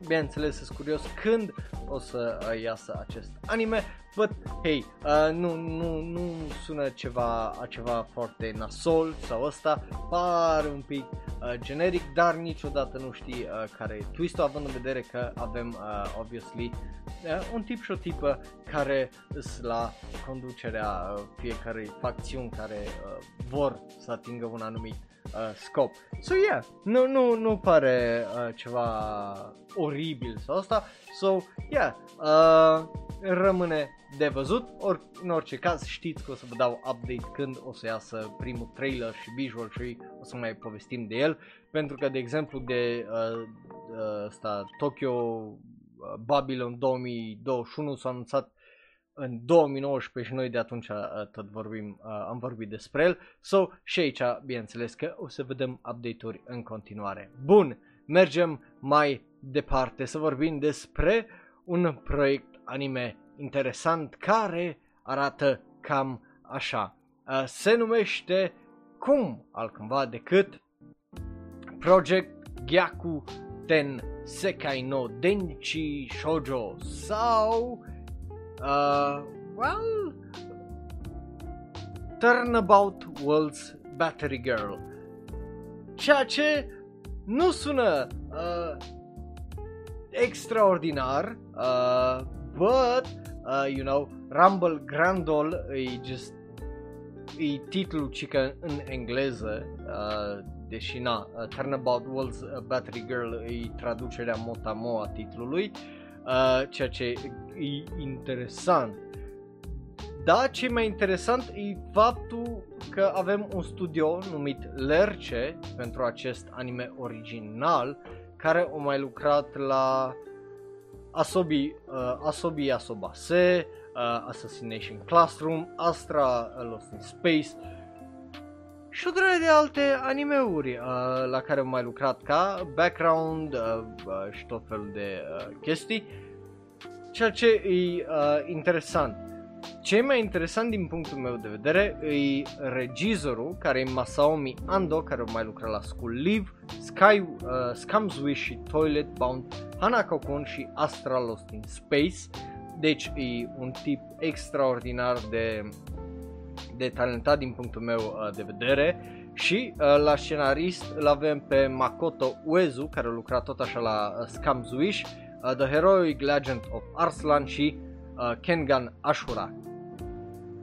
bineînțeles sunt curios când o să uh, iasă acest anime, but hey, uh, nu, nu, nu sună ceva, a ceva foarte nasol sau ăsta, pare un pic uh, generic, dar niciodată nu știi uh, care e twist având în vedere că avem uh, obviously uh, un tip și o tipă care sunt la conducerea uh, fiecarei facțiuni care uh, vor să atingă un anumit uh, scop. So yeah, nu, nu, nu pare uh, ceva oribil sau asta. So yeah, uh, rămâne de văzut. Or, în orice caz știți că o să vă dau update când o să iasă primul trailer și visual și o să mai povestim de el. Pentru că de exemplu de uh, uh, asta, Tokyo uh, Babylon 2021 s-a anunțat în 2019 și noi de atunci uh, tot vorbim, uh, am vorbit despre el. So, și aici, bineînțeles că o să vedem update-uri în continuare. Bun, mergem mai departe să vorbim despre un proiect anime interesant care arată cam așa. Uh, se numește cum altcumva decât Project Gyaku Ten Sekai no Denchi Shoujo sau Uh, well, Turnabout World's Battery Girl. Ceea ce nu sună uh, extraordinar, uh, but, uh, you know, Rumble Grandol e just e titlul cică în engleză, uh, deși na, uh, Turnabout World's Battery Girl e traducerea motamo a titlului, uh, ceea ce e interesant. da, ce e mai interesant e faptul că avem un studio numit Lerce pentru acest anime original care a mai lucrat la Asobi, uh, Asobi Asobase, uh, Assassination Classroom, Astra uh, Lost in Space și o de alte animeuri uh, la care am mai lucrat ca background uh, uh, și tot felul de uh, chestii, ceea ce e uh, interesant. Ce e mai interesant din punctul meu de vedere e regizorul, care e Masaomi Ando, care a mai lucrat la School Live, Sky, uh, Scum's Wish și Toilet Bound, Hanako-kun și Astral Lost in Space. Deci e un tip extraordinar de, de talentat din punctul meu uh, de vedere. Și uh, la scenarist îl avem pe Makoto Uezu, care a lucrat tot așa la uh, Scum's Wish, uh, The Heroic Legend of Arslan și uh, Kengan Ashura.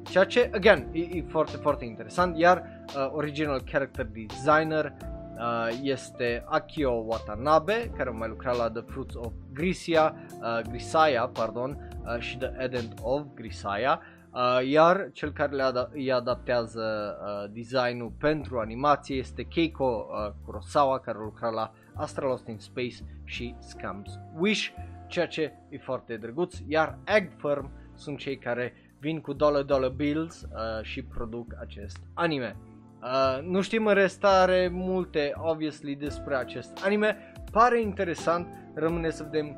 Ceea ce, again, e, e foarte, foarte interesant, iar uh, original character designer uh, este Akio Watanabe, care a mai lucrat la The Fruits of Grisia, uh, Grisaya, pardon, uh, și The Eden of Grisaya, uh, iar cel care le ad- îi adaptează uh, designul pentru animație este Keiko uh, Kurosawa, care a lucrat la Astral Lost in Space și Scum's Wish, ceea ce e foarte drăguț, iar Egg Firm sunt cei care vin cu dollar dollar bills uh, și produc acest anime. Uh, nu știm în restare multe, obviously, despre acest anime. Pare interesant, rămâne să vedem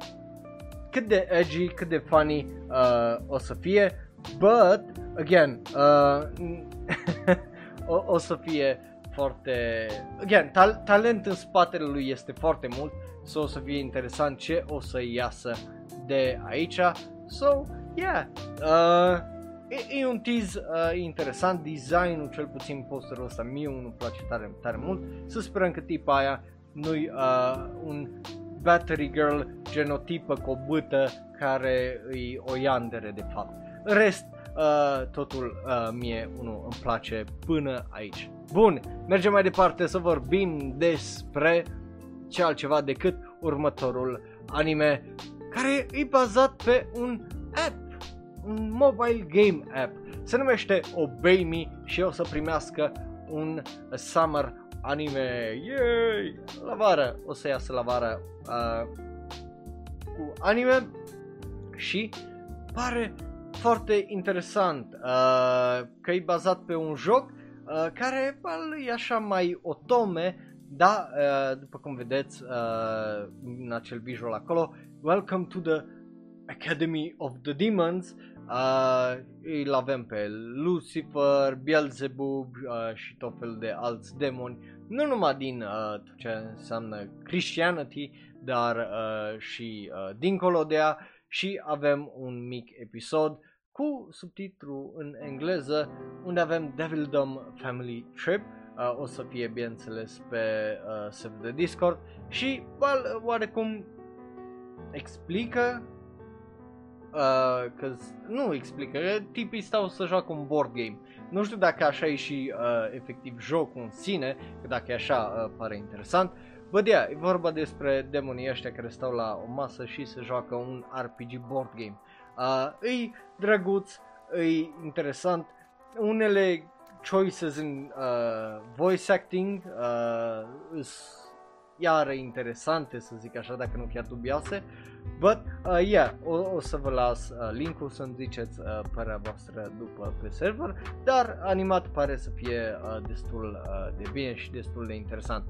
cât de edgy, cât de funny uh, o să fie. But, again, uh, o, o să fie foarte... Again, tal- talent în spatele lui este foarte mult, so o să fie interesant ce o să iasă de aici. So, yeah, uh, e, e un tease uh, interesant, designul cel puțin posterul ăsta mie nu place tare, tare mult, să sperăm că tipa aia nu-i uh, un battery girl genotipă cu o bâtă care îi o yandere de fapt. În rest, uh, totul uh, mie unul îmi place până aici. Bun, mergem mai departe să vorbim despre ce altceva decât următorul anime care e bazat pe un app, un mobile game app. Se numește Obey Me și o să primească un summer anime. Yay! La vară, o să iasă la vară uh, cu anime și pare foarte interesant uh, că e bazat pe un joc uh, care e așa mai otome, da, uh, după cum vedeți uh, în acel visual acolo, Welcome to the Academy of the Demons, uh, îl avem pe Lucifer, Beelzebub uh, și tot felul de alți demoni, nu numai din uh, ce înseamnă Christianity, dar uh, și uh, dincolo de ea și avem un mic episod cu subtitlu în engleză unde avem Devildom Family Trip, uh, o să fie bineînțeles pe uh, server de Discord și well, oarecum explică uh, că nu explică, tipii stau să joacă un board game. Nu știu dacă așa e și uh, efectiv jocul în sine, că dacă e așa uh, pare interesant. Bă, yeah, e vorba despre demonii ăștia care stau la o masă și se joacă un RPG board game. Uh, e drăguț, e interesant. Unele choices în uh, voice acting uh, iară interesante, să zic așa, dacă nu chiar dubioase. But, uh, yeah, o, o să vă las uh, linkul să-mi ziceți uh, părerea voastră după pe server, dar animat pare să fie uh, destul uh, de bine și destul de interesant.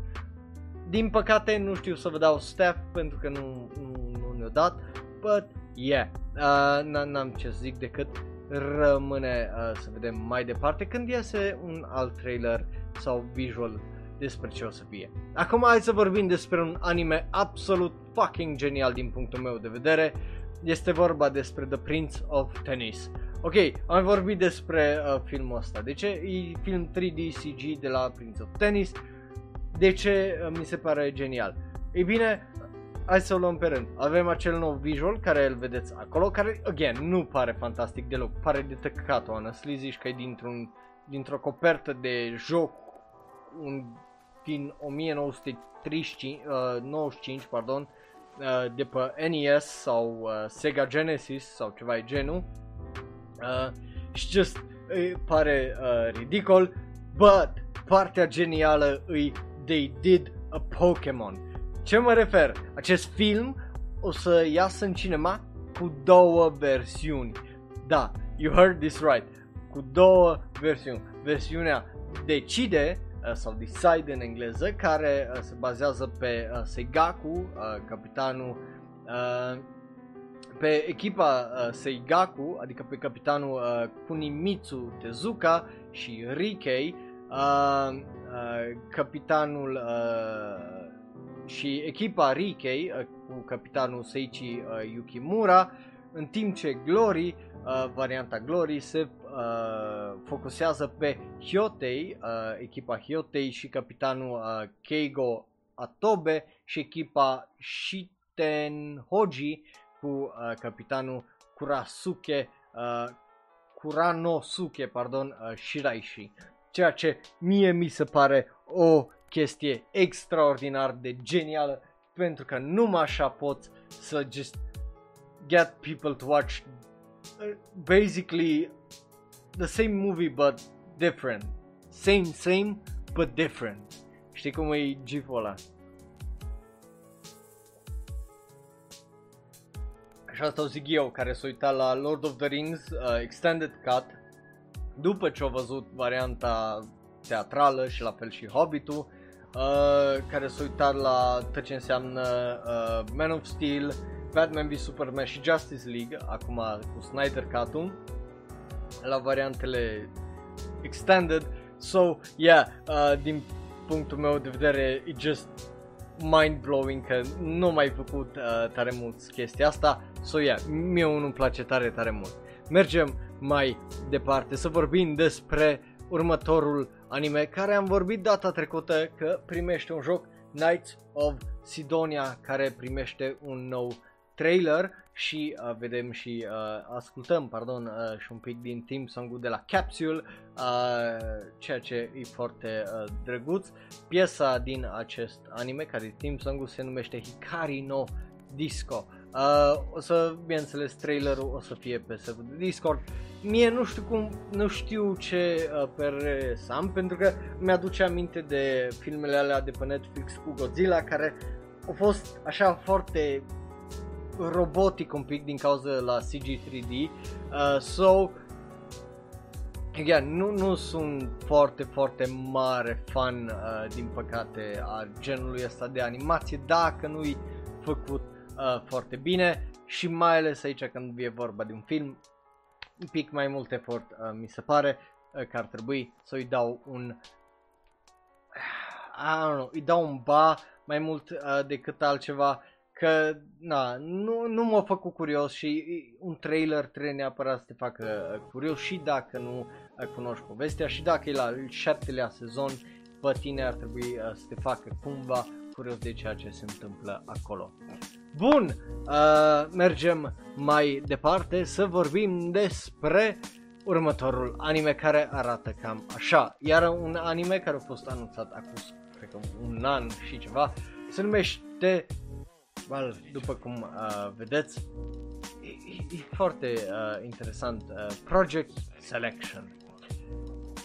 Din păcate nu știu să vă dau staff pentru că nu, nu, nu ne-o dat, but yeah, uh, n-am ce să zic decât rămâne uh, să vedem mai departe când iese un alt trailer sau visual despre ce o să fie. Acum hai să vorbim despre un anime absolut fucking genial din punctul meu de vedere. Este vorba despre The Prince of Tennis. Ok, am vorbit despre uh, filmul ăsta. De ce? E film 3D CG de la Prince of Tennis. De ce uh, mi se pare genial? Ei bine, hai să o luăm pe rând. Avem acel nou visual care îl vedeți acolo, care, again, nu pare fantastic deloc. Pare de tăcat, honestly, zici că e dintr-un, dintr-o copertă de joc un, din 1935, uh, 95, pardon, uh, de pe NES sau uh, Sega Genesis sau ceva de genul. Uh, și just îi pare uh, ridicol, but partea genială îi they did a Pokémon. Ce mă refer? Acest film o să iasă în cinema cu două versiuni. Da, you heard this right. Cu două versiuni. Versiunea decide uh, sau decide în engleză, care uh, se bazează pe uh, Seigaku, capitanul pe echipa uh, Seigaku, adică pe capitanul uh, Kunimitsu Tezuka și Rikei, uh, uh, capitanul uh, și echipa Rikei uh, cu capitanul Seichi uh, Yukimura, în timp ce Glory, uh, varianta Glory, se uh, focusează pe Hyotei, uh, echipa Hyotei și capitanul uh, Keigo Atobe și echipa Shiten Hoji cu uh, capitanul Kurasuke, uh, Kuranosuke, pardon, uh, Shiraishi. Ceea ce mie mi se pare o chestie extraordinar de genială pentru că numai așa pot să just get people to watch uh, basically the same movie but different. Same, same, but different. Știi cum e gif-ul ăla? Și asta o zic eu, care s-a uitat la Lord of the Rings uh, Extended Cut după ce a văzut varianta teatrală și la fel și Hobbitul, uh, care s-a uitat la tot ce înseamnă uh, Man of Steel, Batman v Superman și Justice League, acum cu Snyder Cut-ul, la variantele extended. So, yeah, uh, din punctul meu de vedere, it just mind-blowing că nu mai făcut uh, tare mult chestia asta. So, yeah, mie unul îmi place tare, tare mult. Mergem mai departe să vorbim despre următorul anime care am vorbit data trecută că primește un joc Knights of Sidonia care primește un nou trailer și uh, vedem și uh, ascultăm, pardon, uh, și un pic din team song de la Capsule, uh, ceea ce e foarte uh, drăguț. Piesa din acest anime, care team song se numește Hikari no Disco. Uh, o să, bineînțeles, trailerul o să fie pe serverul de Discord. Mie nu știu cum, nu știu ce uh, părere să am, pentru că mi-aduce aminte de filmele alea de pe Netflix cu Godzilla, care au fost așa foarte robotic un pic din cauza la CG 3D. Uh, so, again, nu, nu sunt foarte, foarte mare fan, uh, din păcate, a genului ăsta de animație, dacă nu-i făcut uh, foarte bine și mai ales aici când e vorba de un film, un pic mai mult efort uh, mi se pare uh, că ar trebui să-i dau un I don't know, îi dau un ba mai mult uh, decât altceva că na, nu, nu m-a făcut curios și un trailer trebuie neapărat să te facă uh, curios și dacă nu uh, cunoști povestea și dacă e la șaptelea sezon, pe tine ar trebui uh, să te facă cumva curios de ceea ce se întâmplă acolo. Bun, uh, mergem mai departe să vorbim despre următorul anime care arată cam așa. Iar un anime care a fost anunțat acum, cred că un an și ceva, se numește well, după cum uh, vedeți, e, e foarte uh, interesant. Uh, Project Selection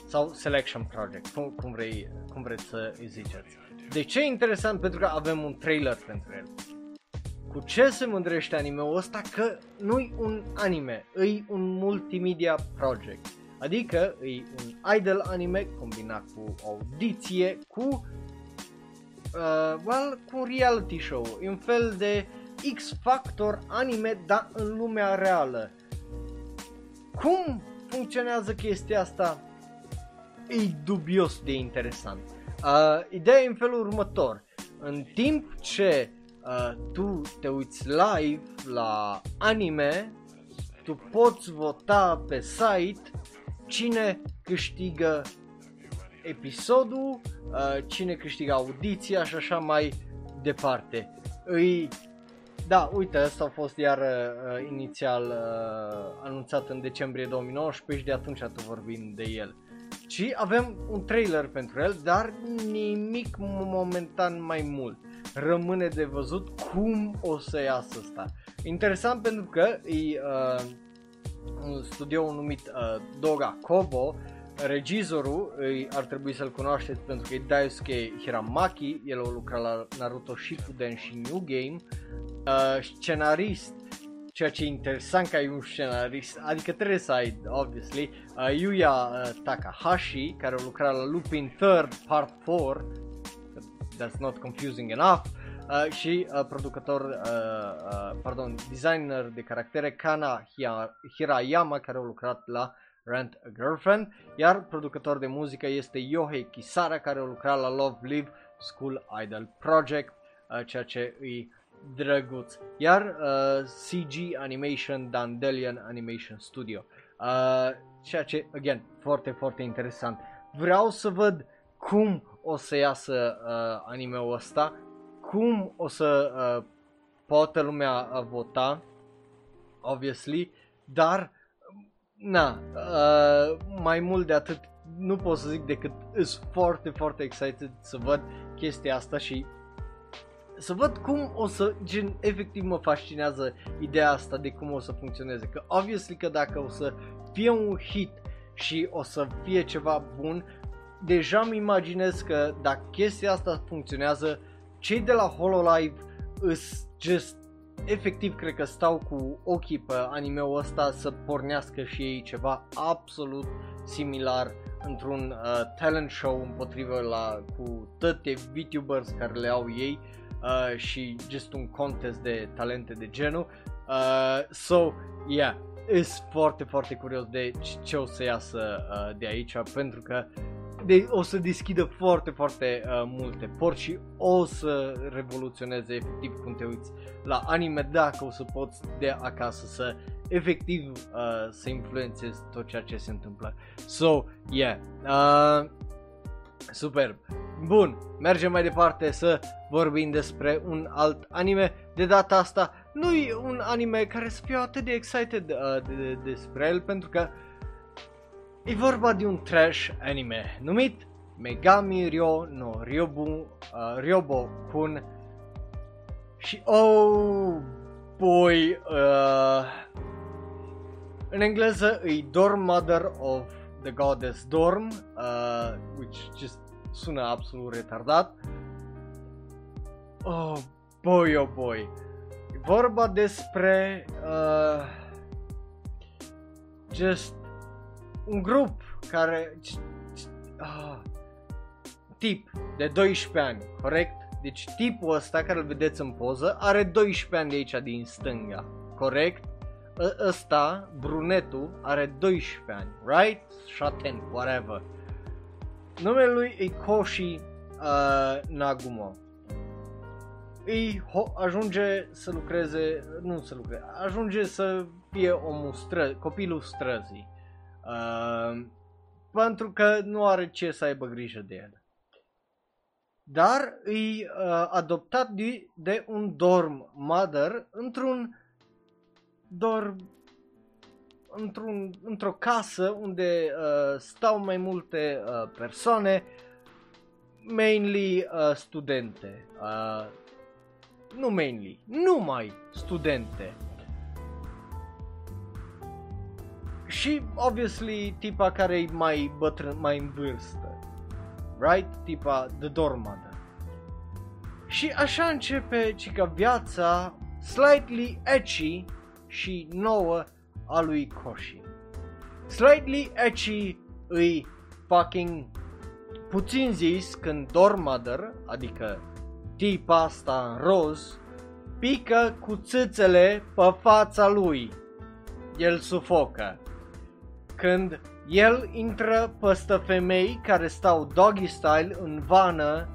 sau Selection Project, cum, cum, vrei, cum vreți să îi ziceți. De ce e interesant? Pentru că avem un trailer pentru el. Cu ce se mândrește anime-ul ăsta? Că nu-i un anime, îi un multimedia project. Adică e un idol anime combinat cu audiție, cu uh, well, cu un reality show, e un fel de X-Factor anime, dar în lumea reală. Cum funcționează chestia asta? E dubios de interesant. Uh, ideea e în felul următor. În timp ce uh, tu te uiți live la anime, tu poți vota pe site cine câștigă episodul, uh, cine câștigă audiția și așa mai departe. Îi da, uite, asta a fost iar uh, inițial uh, anunțat în decembrie 2019 și de atunci tot vorbim de el. Și avem un trailer pentru el, dar nimic momentan mai mult. Rămâne de văzut cum o să iasă asta. Interesant pentru că e uh, un studio numit uh, Dora Kobo, regizorul îi, ar trebui să-l cunoașteți pentru că e Daisuke Hiramaki, el a lucrat la Naruto Shippuden și New Game, uh, scenarist ceea ce e interesant că ai un scenarist, adică trebuie să ai, obviously, uh, Yuya uh, Takahashi, care a lucrat la Lupin Third Part 4, that's not confusing enough, uh, și uh, producător, uh, uh, pardon, designer de caractere Kana Hirayama, care a lucrat la Rent a Girlfriend, iar producător de muzică este Yohei Kisara, care a lucrat la Love Live School Idol Project, uh, ceea ce îi drăguț. Iar uh, CG Animation Dandelion Animation Studio. Uh, ceea ce, again, foarte, foarte interesant. Vreau să văd cum o să iasă uh, anime-ul ăsta, cum o să uh, poată lumea uh, vota, obviously, dar, na, uh, mai mult de atât nu pot să zic decât sunt foarte, foarte excited să văd chestia asta și să văd cum o să, gen, efectiv mă fascinează ideea asta de cum o să funcționeze. Că, obviously că dacă o să fie un hit și o să fie ceva bun, deja îmi imaginez că dacă chestia asta funcționează, cei de la HoloLive îs just efectiv cred că stau cu ochii pe anime-ul ăsta să pornească și ei ceva absolut similar într-un uh, talent show împotrivă la cu toate VTubers care le au ei uh, și just un contest de talente de genul. Uh, so, yeah, is foarte, foarte curios de ce o să iasă uh, de aici pentru că de, o să deschidă foarte, foarte uh, multe porți și o să revoluționeze efectiv cum te uiți la anime dacă o să poți de acasă să efectiv uh, să influențezi tot ceea ce se întâmplă. So, yeah. Uh, Superb. Bun, mergem mai departe să vorbim despre un alt anime. De data asta nu e un anime care să fiu atât de excited uh, de, de, despre el pentru că e vorba de un trash anime numit Megami Ryo no Ryobu, uh, Ryobo Kun și oh boy uh, în engleză e Dorm Mother of The Goddess Dorm, uh, which just sună absolut retardat. Oh, boy, oh boy. E vorba despre uh, just un grup care uh, tip de 12 ani, corect? Deci tipul ăsta care îl vedeți în poză are 12 ani de aici din stânga, corect? Ă, ăsta, brunetul, are 12 ani, right? Shaten, whatever. Numele lui e Koshi uh, Nagumo. Îi ho- ajunge să lucreze, nu să lucreze, ajunge să fie omul stră, copilul străzii. Uh, pentru că nu are ce să aibă grijă de el. Dar îi uh, adoptat de, de un dorm mother într-un dorm într-un, într-o casă unde uh, stau mai multe uh, persoane, mainly uh, studente. Uh, nu mainly, numai studente. Și, obviously, tipa care e mai bătrân, mai în vârstă. Right? Tipa de dormadă. Și așa începe, cica, viața slightly edgy 29 a lui Koshin. Slightly edgy îi fucking puțin zis când Dormother, adică tipa asta în roz, pică cu țâțele pe fața lui. El sufocă. Când el intră peste femei care stau doggy style în vană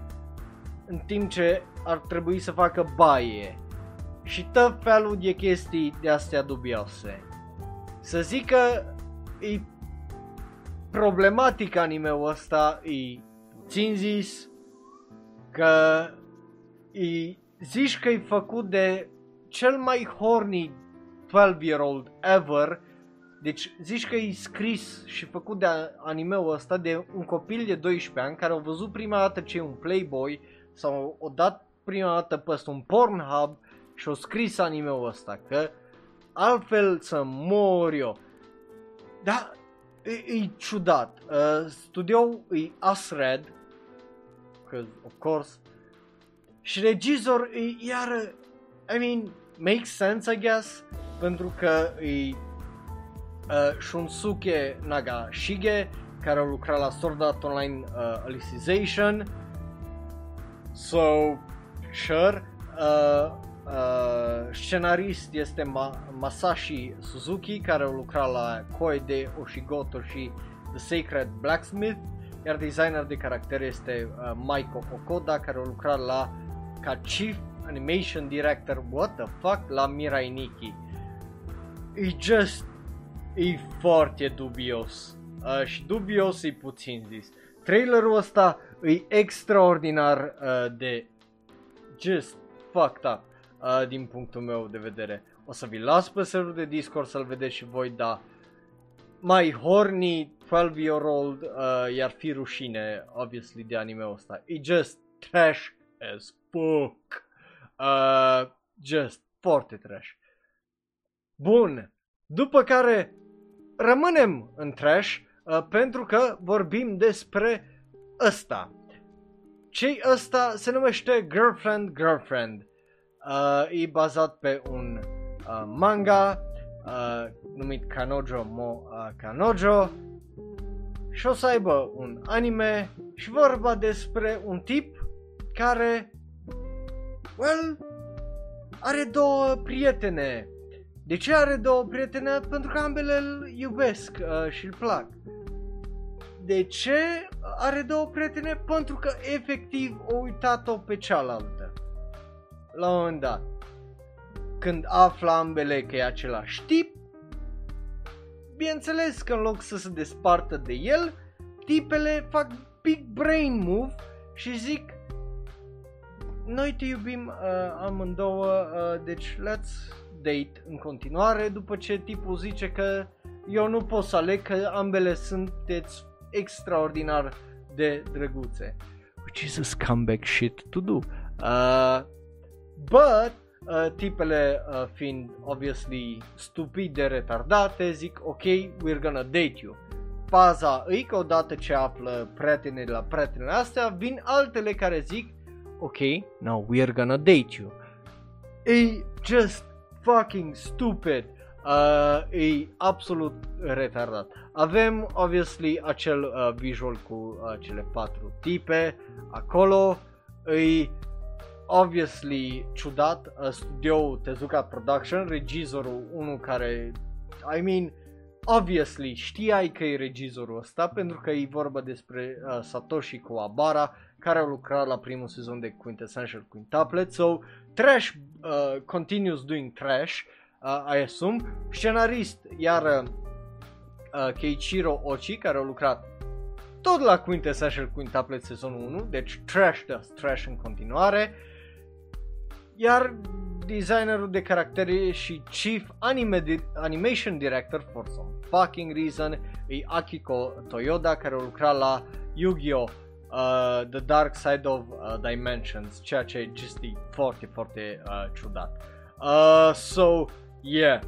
în timp ce ar trebui să facă baie și tot felul de chestii de astea dubioase. Să zic că e problematic anime-ul ăsta, e țin zis că e, zici că e făcut de cel mai horny 12-year-old ever, deci zici că e scris și făcut de anime-ul ăsta de un copil de 12 ani care a văzut prima dată ce e un Playboy sau o dat prima dată peste un Pornhub și-o scris anime-ul ăsta, că altfel să mor eu. Da, e, e ciudat. Uh, studioul e Asred, că, of course, și regizor e iar, I mean, makes sense, I guess, pentru că e uh, Shunsuke Nagashige, care a lucrat la Sword Art Online uh, Alicization. So, sure. Uh, uh, scenarist este Ma- Masashi Suzuki, care a lucrat la Koide Oshigoto și The Sacred Blacksmith, iar designer de caracter este uh, Maiko Okoda, care a lucrat la ca Chief Animation Director, what the fuck, la Mirai Nikki. E just, e foarte dubios. Uh, și dubios e puțin zis. Trailerul ăsta e extraordinar uh, de just fucked up uh, din punctul meu de vedere. O să vi las pe serverul de Discord să-l vedeți și voi, da mai horny 12 year old uh, iar fi rușine, obviously, de anime ăsta. E just trash as fuck. Uh, just foarte trash. Bun. După care rămânem în trash uh, pentru că vorbim despre ăsta. Cei ăsta se numește Girlfriend Girlfriend. Uh, e bazat pe un uh, manga uh, numit Kanojo Mo uh, Kanojo și o să aibă un anime și vorba despre un tip care, well, are două prietene. De ce are două prietene? Pentru că ambele îl iubesc uh, și îl plac. De ce are două prietene? Pentru că efectiv o uitat-o pe cealaltă. La un moment dat. Când află ambele că e același tip, bineînțeles că în loc să se despartă de el, tipele fac big brain move și zic noi te iubim uh, amândouă, uh, deci let's date în continuare după ce tipul zice că eu nu pot să aleg că ambele sunteți extraordinar de drăguțe. Which is a scumbag shit to do. Uh, but uh, tipele uh, fiind obviously stupide, retardate, zic ok, we're gonna date you. Paza îi că odată ce află prietenele la prietenele astea, vin altele care zic ok, now we're gonna date you. E just fucking stupid. Uh, e absolut retardat. Avem, obviously, acel uh, visual cu uh, cele patru tipe acolo. E obviously ciudat. Uh, studioul Tezuka Production, regizorul, unul care, I mean, obviously știai că e regizorul ăsta pentru că e vorba despre uh, Satoshi Kuwabara care a lucrat la primul sezon de Quintessential Quintuplet. So, Trash uh, continues doing Trash, uh, I assume. Scenarist, iar uh, Keiichiro Ochi, care a lucrat tot la Quintessential Quintuplet sezonul 1, deci Trash does Trash în continuare. Iar designerul de caractere și chief anime di- animation director for some fucking reason e Akiko Toyoda care a lucrat la Yu-Gi-Oh! Uh, The Dark Side of uh, Dimensions, ceea ce just foarte, foarte uh, ciudat. Uh, so, yeah,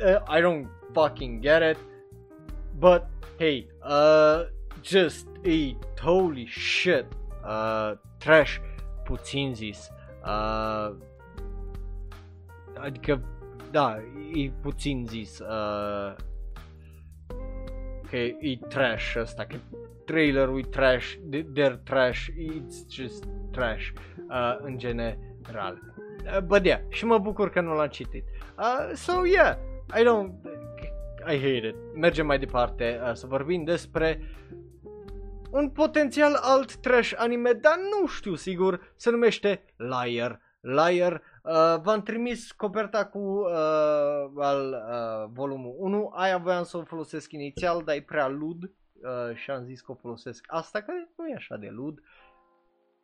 uh, I don't fucking get it, but hey, uh, just e holy shit, uh, trash puțin zis. Uh, adică, da, e puțin zis. Uh, că e trash ăsta, că trailerul e trash, they're trash, it's just trash uh, în general. Uh, but yeah, și mă bucur că nu l-am citit. Uh, so yeah, I don't, I hate it. Mergem mai departe uh, să vorbim despre un potențial alt trash anime, dar nu știu sigur, se numește Liar. Liar Uh, v-am trimis coperta cu uh, al uh, volumul 1, aia voiam să o folosesc inițial, dar e prea lud uh, și am zis că o folosesc asta, care nu e așa de lud.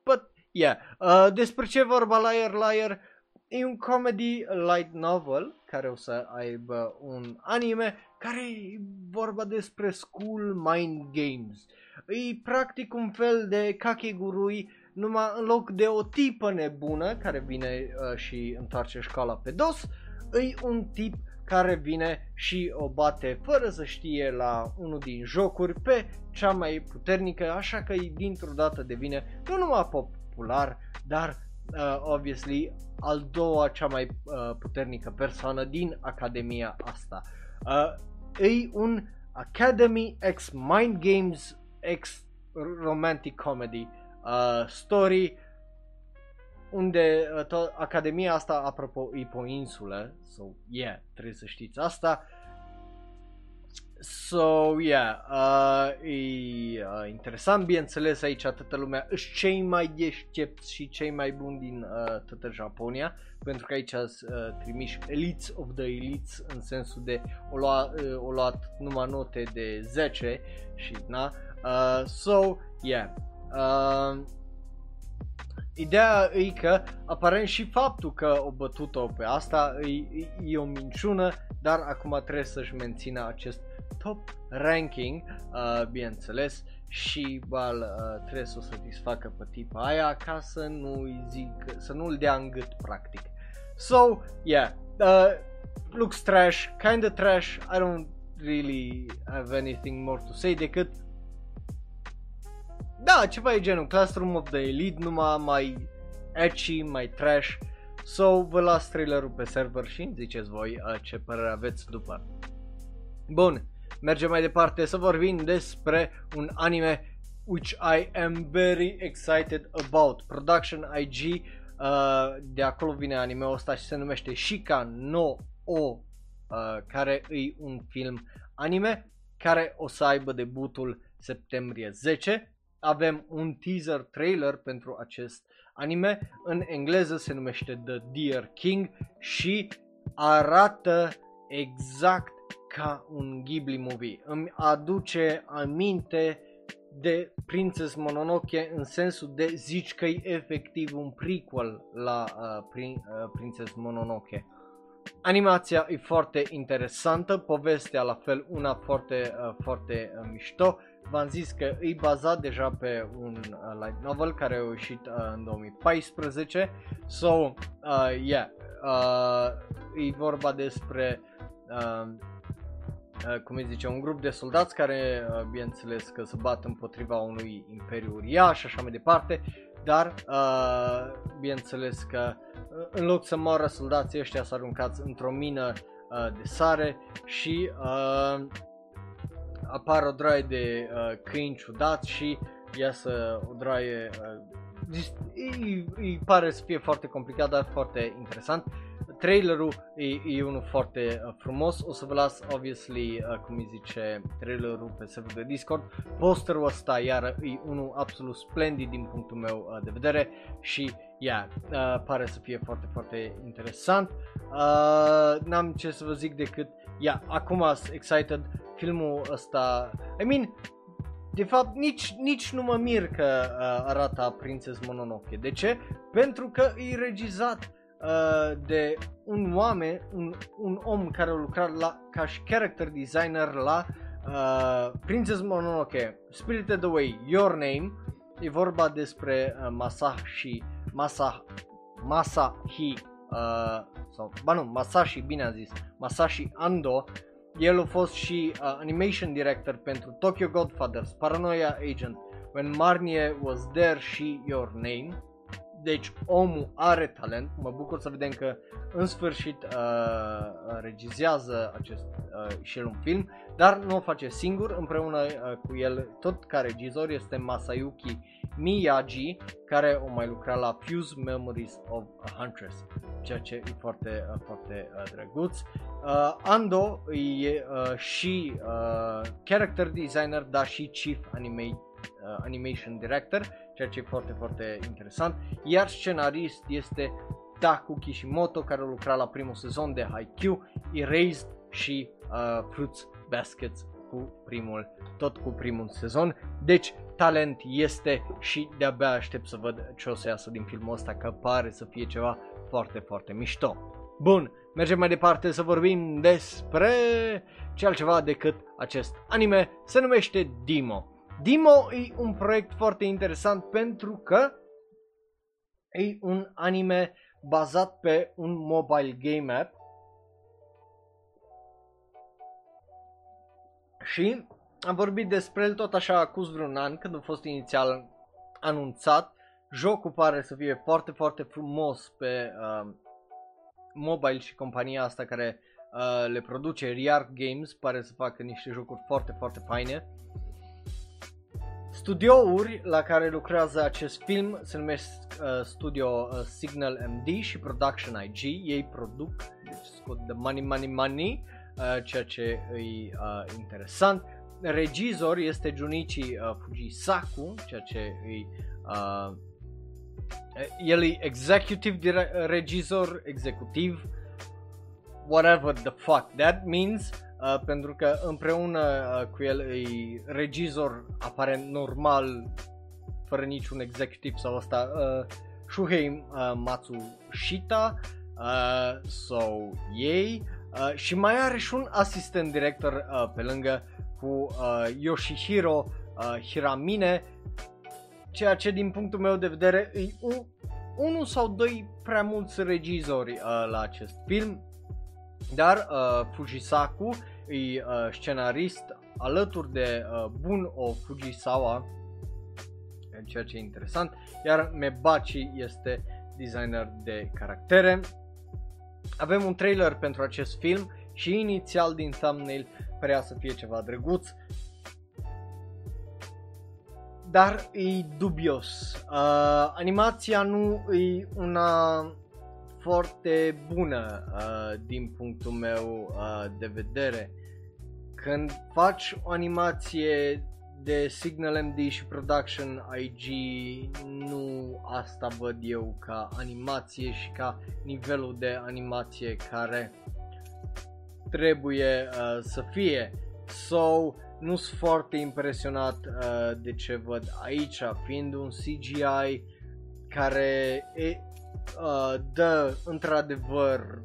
But, yeah, uh, despre ce vorba Liar Liar? E un comedy light novel care o să aibă un anime care e vorba despre school mind games. E practic un fel de Kakegurui numai în loc de o tipă nebună care vine uh, și întoarce școala pe dos, îi un tip care vine și o bate fără să știe la unul din jocuri pe cea mai puternică, așa că dintr-o dată devine nu numai popular, dar uh, obviously al doua cea mai uh, puternică persoană din academia asta. Uh, e un Academy X Mind Games X Romantic Comedy uh, story unde uh, to- Academia asta, apropo, e pe o insulă, so, yeah, trebuie să știți asta. So, yeah, uh, e uh, interesant, bineînțeles, aici toată lumea își cei mai deștepți și cei mai buni din uh, toată Japonia, pentru că aici sunt uh, trimiși elites of the elites, în sensul de o, lua, uh, o luat numai note de 10 și, na, uh, so, yeah, uh, Ideea e că aparent și faptul că o bătut-o pe asta e, e, e o minciună, dar acum trebuie să-și mențină acest top ranking, uh, bineînțeles, și bal, uh, trebuie să o satisfacă pe tipa aia ca să nu-i zic, să nu-l dea în gât practic. So, yeah, uh, looks trash, kinda trash, I don't really have anything more to say decât da, ceva e genul Classroom of the Elite, numai mai edgy, mai trash. So, vă las trailerul pe server și îmi ziceți voi uh, ce părere aveți după. Bun, mergem mai departe să vorbim despre un anime which I am very excited about. Production IG, uh, de acolo vine anime-ul ăsta și se numește Shika no O, uh, care e un film anime care o să aibă debutul septembrie 10 avem un teaser trailer pentru acest anime. În engleză se numește The Deer King și arată exact ca un Ghibli movie. Îmi aduce aminte de Princess Mononoke în sensul de zici că e efectiv un prequel la uh, prin, uh, Princess Mononoke. Animația e foarte interesantă, povestea la fel una foarte, uh, foarte uh, mișto v-am zis că e bazat deja pe un uh, light novel care a ieșit uh, în 2014. So, uh, yeah, uh, e vorba despre uh, uh, cum îi zice, un grup de soldați care, uh, bineînțeles că se bat împotriva unui imperiu uriaș și așa mai departe, dar, uh, bineînțeles că uh, în loc să moară soldații ăștia s-au aruncați într-o mină uh, de sare și uh, apar o draie de uh, câini ciudați și iasă o draie... Uh, îi, îi pare să fie foarte complicat, dar foarte interesant. Trailerul e, e unul foarte uh, frumos, o să vă las, obviously, uh, cum îi zice, trailerul pe serverul de Discord. Posterul ăsta, iar e unul absolut splendid din punctul meu uh, de vedere și, yeah, uh, pare să fie foarte, foarte interesant. Uh, n-am ce să vă zic decât, yeah, acum sunt excited filmul ăsta, I mean, de fapt, nici, nici nu mă mir că uh, arată Princess Mononoke. De ce? Pentru că e regizat uh, de un oameni, un, un om care a lucrat la, ca și character designer la uh, Princess Mononoke, Spirited Away, Your Name. E vorba despre uh, Masashi, Masa, Masahi, uh, sau, ba nu, Masashi, bine am zis, Masashi Ando, el a fost și uh, animation director pentru Tokyo Godfathers, Paranoia Agent, When Marnie Was There și Your Name. Deci omul are talent, mă bucur să vedem că în sfârșit uh, regizează acest uh, și el un film, dar nu o face singur, împreună uh, cu el tot ca regizor este Masayuki Miyagi, care o mai lucra la Fuse Memories of a Huntress, ceea ce e foarte, uh, foarte uh, drăguț. Uh, Ando e uh, și uh, character designer, dar și chief anime, uh, animation director, ceea ce e foarte, foarte interesant. Iar scenarist este Taku Kishimoto, care a lucrat la primul sezon de Haikyuu, Erased și uh, Fruits Baskets cu primul, tot cu primul sezon. Deci talent este și de-abia aștept să văd ce o să iasă din filmul ăsta, că pare să fie ceva foarte, foarte mișto. Bun, mergem mai departe să vorbim despre ce altceva decât acest anime, se numește Dimo. Dimo e un proiect foarte interesant pentru că e un anime bazat pe un mobile game app și am vorbit despre el tot așa acuz vreun an când a fost inițial anunțat. Jocul pare să fie foarte, foarte frumos pe uh, mobile și compania asta care uh, le produce Riart Games pare să facă niște jocuri foarte, foarte faine. Studiouri la care lucrează acest film se numesc uh, Studio uh, Signal MD și Production IG. Ei produc, deci scot de money, money, money, uh, ceea ce e uh, interesant. Regizor este Junichi uh, Fujisaku, ceea ce e uh, el e executive dire- regizor, executiv, whatever the fuck that means uh, pentru că împreună uh, cu el e regizor aparent normal fără niciun executiv sau asta uh, Shuhei uh, Matsushita uh, so ei uh, și mai are și un asistent director uh, pe lângă cu uh, Yoshihiro uh, Hiramine ceea ce din punctul meu de vedere e un, unul sau doi prea mulți regizori uh, la acest film dar uh, Fujisaku e uh, scenarist alături de uh, Bun o Fujisawa, ceea ce e interesant, iar Mebachi este designer de caractere. Avem un trailer pentru acest film și inițial din thumbnail părea să fie ceva drăguț, dar e dubios. Uh, animația nu e una foarte bună uh, din punctul meu uh, de vedere. Când faci o animație de Signal MD și Production IG, nu asta văd eu ca animație și ca nivelul de animație care trebuie uh, să fie. So, nu sunt foarte impresionat uh, de ce văd aici, fiind un CGI care e, uh, dă într-adevăr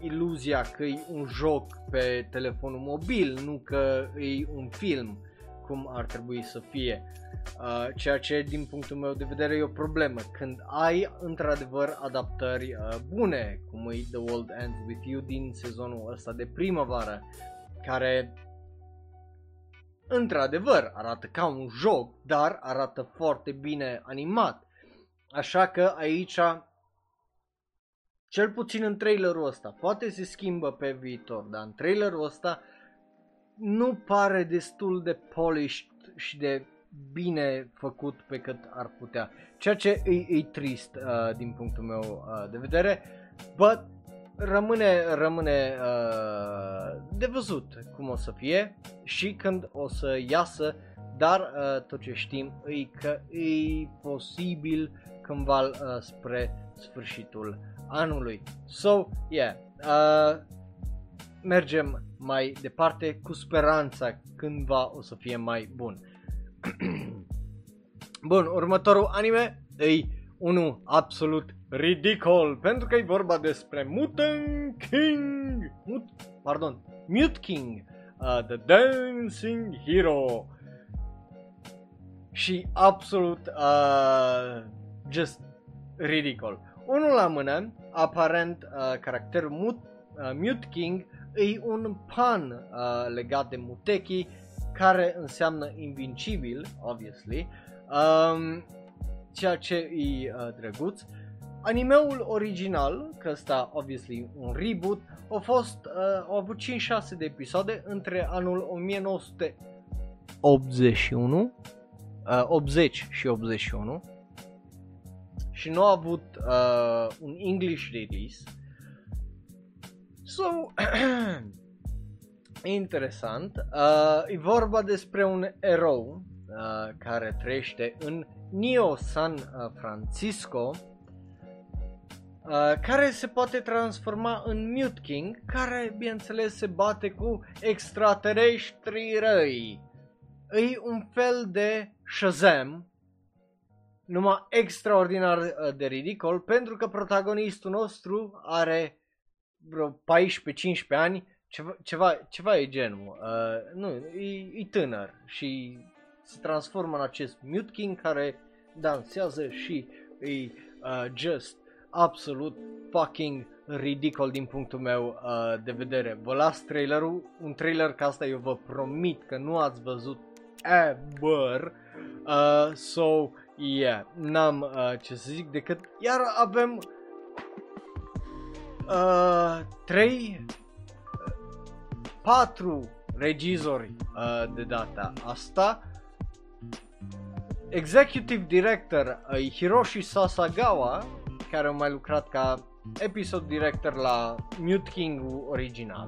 iluzia că e un joc pe telefonul mobil, nu că e un film cum ar trebui să fie. Uh, ceea ce din punctul meu de vedere e o problemă. Când ai într-adevăr adaptări uh, bune, cum e The World Ends With You din sezonul ăsta de primăvară, care într-adevăr arată ca un joc, dar arată foarte bine animat. Așa că aici, cel puțin în trailerul ăsta, poate se schimbă pe viitor, dar în trailerul ăsta nu pare destul de polished și de bine făcut pe cât ar putea. Ceea ce e, e trist uh, din punctul meu uh, de vedere, but rămâne, rămâne uh, de văzut cum o să fie și când o să iasă, dar uh, tot ce știm e că e posibil cândva uh, spre sfârșitul anului. So, yeah, uh, mergem mai departe cu speranța cândva o să fie mai bun. bun, următorul anime e unul absolut ridicol, pentru că e vorba despre Mutant King, Mut, pardon, Mute King, uh, The Dancing Hero. Și absolut uh, just ridicol. Unul la mână, aparent uh, caracterul Mut, uh, Mute King e un pan uh, legat de Muteki care înseamnă invincibil, obviously, um, ceea ce e uh, drăguț. Animeul original, că ăsta obviously un reboot, a fost, uh, a avut 5-6 de episoade între anul 1981, uh, 80 și 81 și nu a avut uh, un English release. So, interesant. Uh, e vorba despre un erou uh, care trăiește în Neo San uh, Francisco uh, care se poate transforma în Mute King, care bineînțeles se bate cu extraterestri răi. E un fel de Shazam, numai extraordinar uh, de ridicol, pentru că protagonistul nostru are vreo 14-15 ani, ceva, ceva, ceva e genul, uh, nu, e, e tânăr și se transformă în acest Mute King care dansează și e uh, just absolut fucking ridicol din punctul meu uh, de vedere. Vă las trailerul, un trailer ca asta eu vă promit că nu ați văzut ever. Uh, so, yeah, n-am uh, ce să zic decât iar avem uh, trei, patru regizori uh, de data asta. Executive Director uh, Hiroshi Sasagawa, care a mai lucrat ca episod director la Mute King original.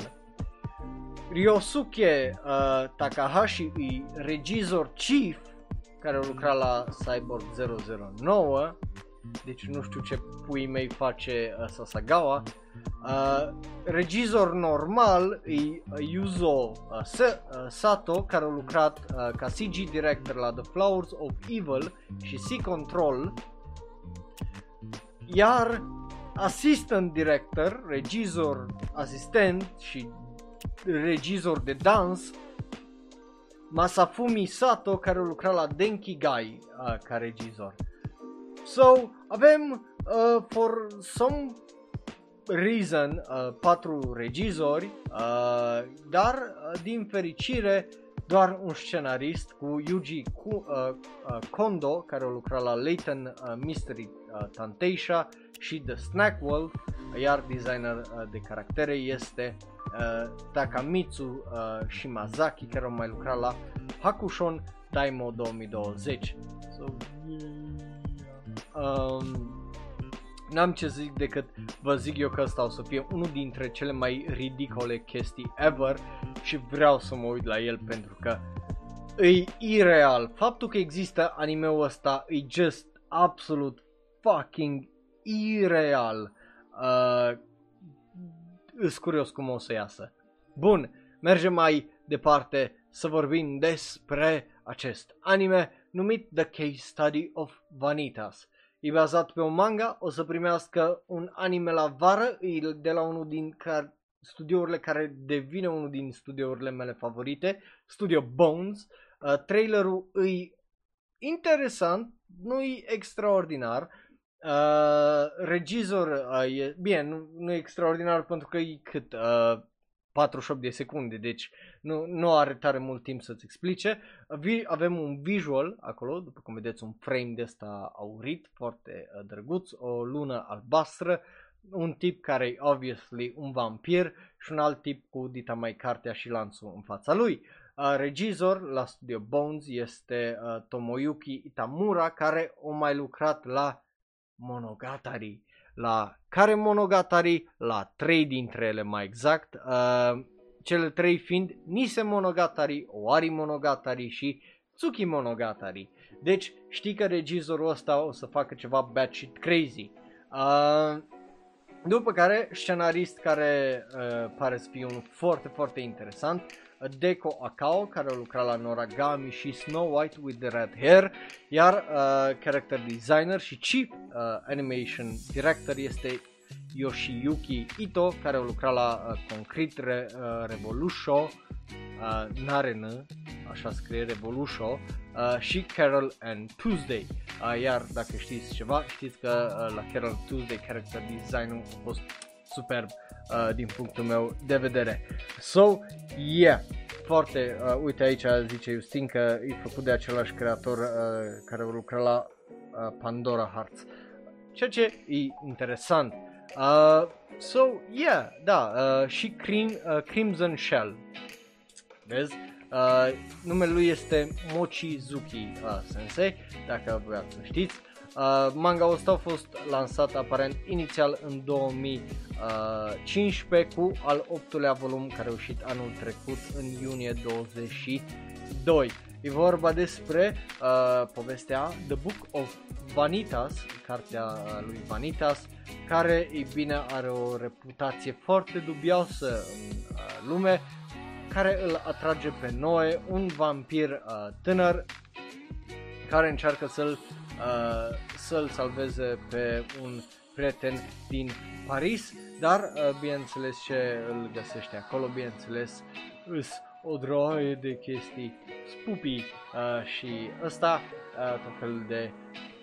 Ryosuke uh, Takahashi e regizor chief care a lucrat la Cyborg 009 deci nu știu ce pui mei face uh, Sasagawa. Uh, regizor normal e Yuzo uh, uh, Sato care a lucrat uh, ca CG director la The Flowers of Evil și Sea Control. Iar assistant director, regizor asistent și regizor de dans Masafumi Sato care a lucrat la Denki Gai uh, ca regizor. So, avem uh, for some reason uh, patru regizori, uh, dar uh, din fericire doar un scenarist cu Yuji Ku, uh, uh, Kondo care a lucrat la Leighton uh, Mystery uh, Tanteisha și The Snack Wolf, iar designer uh, de caractere este uh, Takamitsu uh, Shimazaki care a mai lucrat la Hakushon Daimo 2020. So, um, n-am ce zic decât vă zic eu că ăsta o să fie unul dintre cele mai ridicole chestii ever și vreau să mă uit la el pentru că e ireal. Faptul că există animeul ăsta e just absolut fucking ireal. Uh, îs curios cum o să iasă. Bun, mergem mai departe să vorbim despre acest anime numit The Case Study of Vanitas. E bazat pe un manga, o să primească un anime la vară, e de la unul din care, studiourile care devine unul din studiourile mele favorite, Studio Bones. Uh, trailerul e interesant, nu e extraordinar. Uh, regizor, uh, e, bine, nu, nu e extraordinar pentru că e cât uh, 48 de secunde, deci nu, nu are tare mult timp să-ți explice. Avem un visual acolo, după cum vedeți, un frame de ăsta aurit, foarte uh, drăguț, o lună albastră, un tip care e obviously un vampir și un alt tip cu dita mai cartea și lanțul în fața lui. Uh, regizor la Studio Bones este uh, Tomoyuki Itamura, care a mai lucrat la Monogatari la care Monogatari, la trei dintre ele mai exact, uh, cele trei fiind Nise Monogatari, Oari Monogatari și Tsuki Monogatari. Deci știi că regizorul ăsta o să facă ceva batshit crazy. Uh, după care, scenarist care uh, pare să fie unul foarte, foarte interesant, Deco Akao, care a lucrat la Noragami și Snow White with the Red Hair, iar uh, character designer și chief uh, animation director este Yoshiyuki Ito, care a lucrat la uh, Concrete Re, uh, Revolution, uh, Naren, așa scrie Revolution, uh, și Carol and Tuesday. Uh, iar dacă știți ceva, știți că uh, la Carol Tuesday character design a fost superb uh, din punctul meu de vedere. So, yeah, foarte, uh, uite aici zice Justin că e făcut de același creator uh, care lucra la uh, Pandora Hearts. Ceea ce e interesant. Uh, so, yeah, da, uh, și Crim, uh, Crimson Shell. Vezi? Uh, numele lui este Mochizuki uh, Sensei, dacă vreați să știți. Uh, manga ăsta a fost lansat aparent inițial în 2015 cu al 8-lea volum care a ieșit anul trecut în iunie 22. E vorba despre uh, povestea The Book of Vanitas, cartea lui Vanitas, care, e bine, are o reputație foarte dubioasă în uh, lume, care îl atrage pe Noe, un vampir uh, tânăr care încearcă să-l uh, să-l salveze pe un prieten din Paris, dar uh, bineînțeles ce îl găsește acolo, bineînțeles îs o droaie de chestii spupii uh, și ăsta uh, tot fel de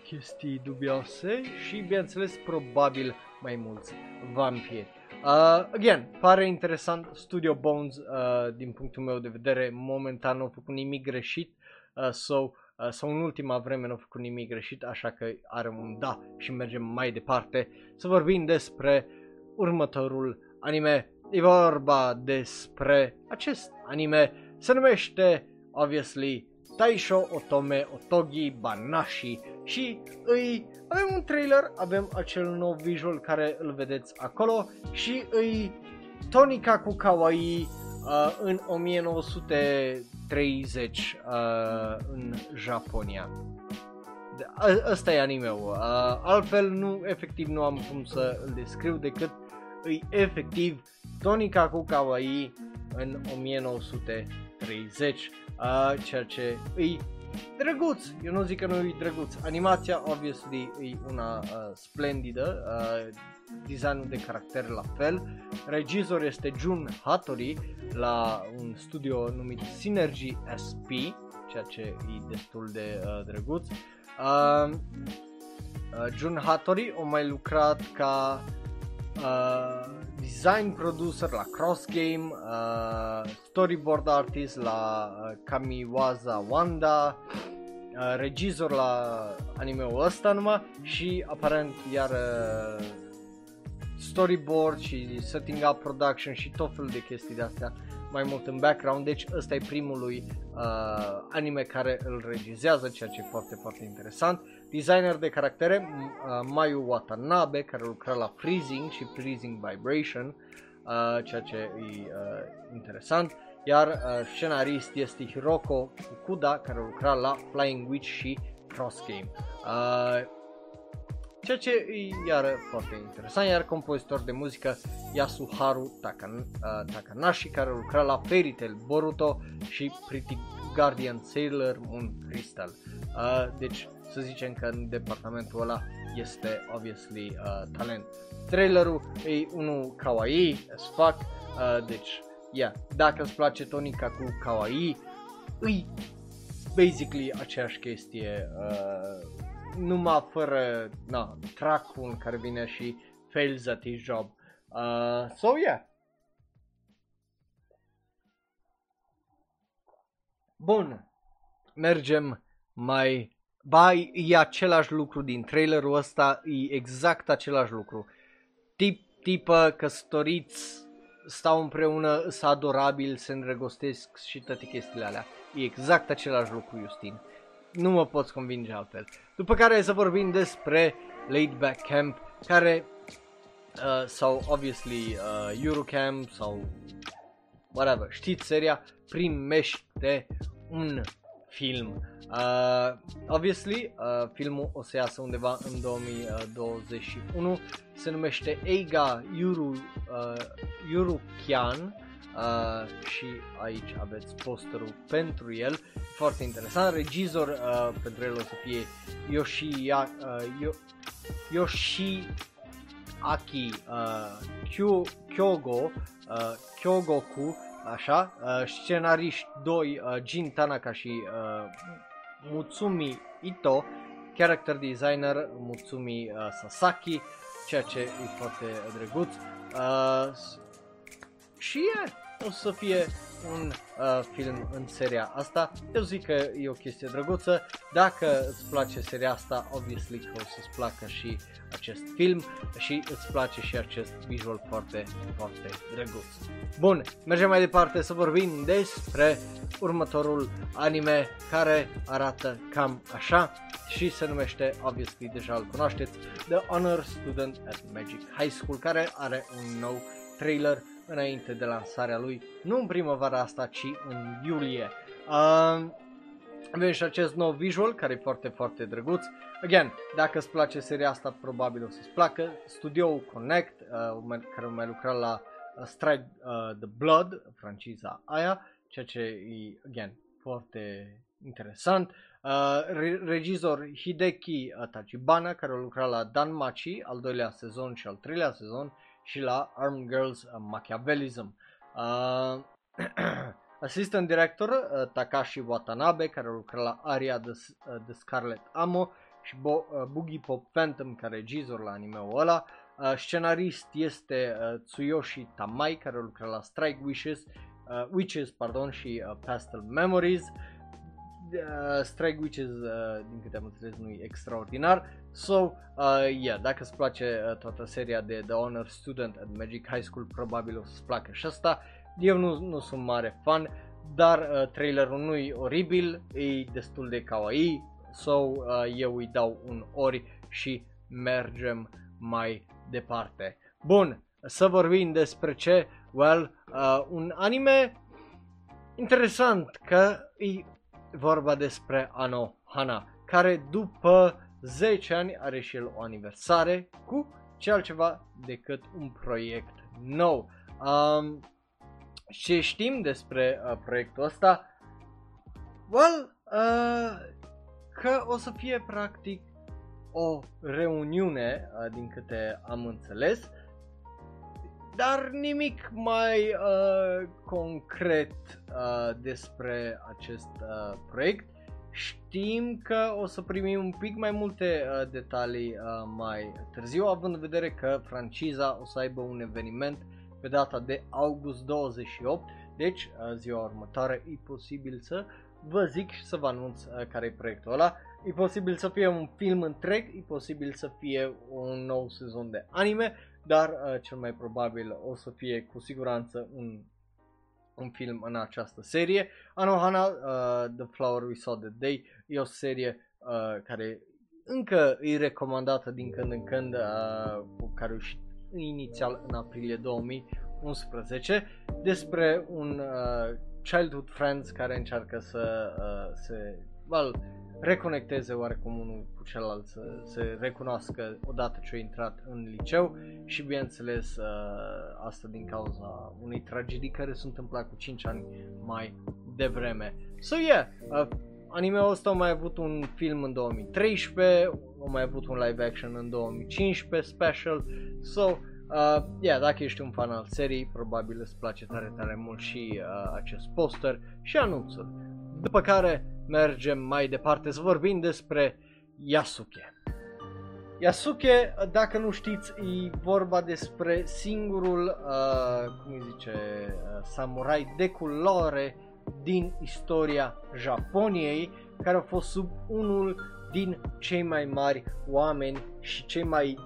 chestii dubioase și, bineînțeles, probabil mai mulți vampiri. Uh, again, pare interesant, Studio Bones, uh, din punctul meu de vedere, momentan nu a făcut nimic greșit, uh, so, uh, sau în ultima vreme nu a făcut nimic greșit, așa că are un da și mergem mai departe să vorbim despre următorul anime. E vorba despre acest anime, se numește, obviously, Taisho Otome Otogi Banashi și îi avem un trailer, avem acel nou visual care îl vedeți acolo și îi Tonika cu Kawaii uh, în 1930 uh, în Japonia. Ăsta e anime-ul. Uh, altfel, nu, efectiv, nu am cum să îl descriu decât îi efectiv Tonika cu Kawaii în 1930 uh, ceea ce îi drăguț, eu nu zic că nu e drăguț, animația obviously e una uh, splendidă, uh, designul de caracter la fel, regizor este Jun Hattori la un studio numit Synergy SP, ceea ce e destul de uh, drăguț. Uh, uh, Jun Hattori a mai lucrat ca uh, design producer la Cross Game, uh, storyboard artist la uh, Kamiwaza Wanda, uh, regizor la anime-ul ăsta numai și aparent iar uh, storyboard și setting up production și tot felul de chestii de astea mai mult în background, deci ăsta e primul lui uh, anime care îl regizează, ceea ce e foarte, foarte interesant. Designer de caractere, uh, Mayu Watanabe, care lucra la Freezing și Freezing Vibration, uh, ceea ce e uh, interesant. Iar uh, scenarist este Hiroko Fukuda, care lucra la Flying Witch și Cross Game. Uh, ceea ce e iar foarte interesant, iar compozitor de muzică Yasuharu Takan, uh, Takanashi, care lucra la Fairy Tail Boruto și Pretty Guardian Sailor Moon Crystal. Uh, deci să zicem că în departamentul ăla este obviously uh, talent. Trailerul e unul kawaii as fuck, uh, deci yeah, dacă îți place tonica cu kawaii, îi basically aceeași chestie, uh, numai fără na, track care vine și fails at his job. Uh, so yeah. Bun, mergem mai Ba, e același lucru din trailerul ăsta, e exact același lucru. Tip, tipă, căsătoriți, stau împreună, sunt adorabili, se îndrăgostesc și toate chestiile alea. E exact același lucru, Justin. Nu mă poți convinge altfel. După care să vorbim despre Laid Back Camp, care uh, sau obviously uh, Eurocamp sau whatever, știți seria, primește un film Uh, obviously, uh, filmul o să iasă undeva în 2021. Se numește Eiga Yuru, uh, Yurukian uh, și aici aveți posterul pentru el. Foarte interesant. Regizor uh, pentru el o să fie Yoshi, uh, Yo, Yoshi Aki uh, Kyo, Kyogo, uh, Kyogoku, așa, uh, scenariști doi, uh, Jin Tanaka și uh, Mutsumi Ito, character designer Mutsumi uh, Sasaki, ceea ce e foarte drăguț. Uh, și e, o să fie un uh, film în seria asta. Eu zic că e o chestie drăguță. Dacă îți place seria asta, obviously că o să-ți placă și acest film și îți place și acest visual foarte, foarte drăguț. Bun, mergem mai departe să vorbim despre următorul anime care arată cam așa și se numește, obviously deja îl cunoașteți, The Honor Student at Magic High School, care are un nou trailer înainte de lansarea lui, nu în primăvara asta, ci în iulie. Uh, avem și acest nou visual care e foarte, foarte drăguț. Again, dacă îți place seria asta, probabil o să-ți placă. Studio Connect, uh, care mai lucra la uh, Strike uh, the Blood, franciza aia, ceea ce e, again, foarte interesant. Uh, re- regizor Hideki Tachibana, care a lucrat la Danmachi, al doilea sezon și al treilea sezon, și la Armed Girls uh, Machiavellism. Uh, assistant director uh, Takashi Watanabe, care lucra la Aria de, uh, de Scarlet Amo și Bo- uh, Boogie Pop Phantom care e regizor la anime-ul ăla. Uh, scenarist este uh, Tsuyoshi Tamai care lucra la Strike Wishes, uh, Witches pardon, și uh, Pastel Memories. Uh, Strike Witches, uh, din câte am înțeles, nu e extraordinar. So, uh, yeah, dacă îți place uh, toată seria de The Honor Student at Magic High School, probabil o să-ți placă și asta. Eu nu, nu sunt mare fan, dar uh, trailerul nu e oribil, e destul de kawaii, so uh, eu îi dau un ori și mergem mai departe. Bun, să vorbim despre ce? Well, uh, un anime interesant că e vorba despre Ano Hana, care după 10 ani are și el o aniversare cu ce altceva decât un proiect nou. Um, ce știm despre uh, proiectul ăsta? Well, uh, că o să fie practic o reuniune, uh, din câte am înțeles, dar nimic mai uh, concret uh, despre acest uh, proiect. Știm că o să primim un pic mai multe uh, detalii uh, mai târziu, având în vedere că franciza o să aibă un eveniment pe data de august 28, deci uh, ziua următoare e posibil să vă zic și să vă anunț uh, care e proiectul ăla. E posibil să fie un film întreg, e posibil să fie un nou sezon de anime, dar uh, cel mai probabil o să fie cu siguranță un, un film în această serie. Anohana, uh, The Flower We Saw the Day, e o serie uh, care încă e recomandată din când în când, uh, cu care ieșit inițial în aprilie 2011, despre un uh, childhood friends care încearcă să uh, se well, reconecteze oarecum unul cu celălalt, să se recunoască odată ce a intrat în liceu și bineînțeles uh, asta din cauza unei tragedii care s-a întâmplat cu 5 ani mai devreme. So yeah, uh, anime-ul ăsta a mai avut un film în 2013, a mai avut un live action în 2015 special, so Uh, yeah, dacă ești un fan al serii, probabil îți place tare, tare mult și uh, acest poster și anunțul. După care mergem mai departe să vorbim despre Yasuke. Yasuke, dacă nu știți, e vorba despre singurul, uh, cum îi zice, uh, samurai de culoare din istoria Japoniei, care a fost sub unul din cei mai mari oameni și cei mai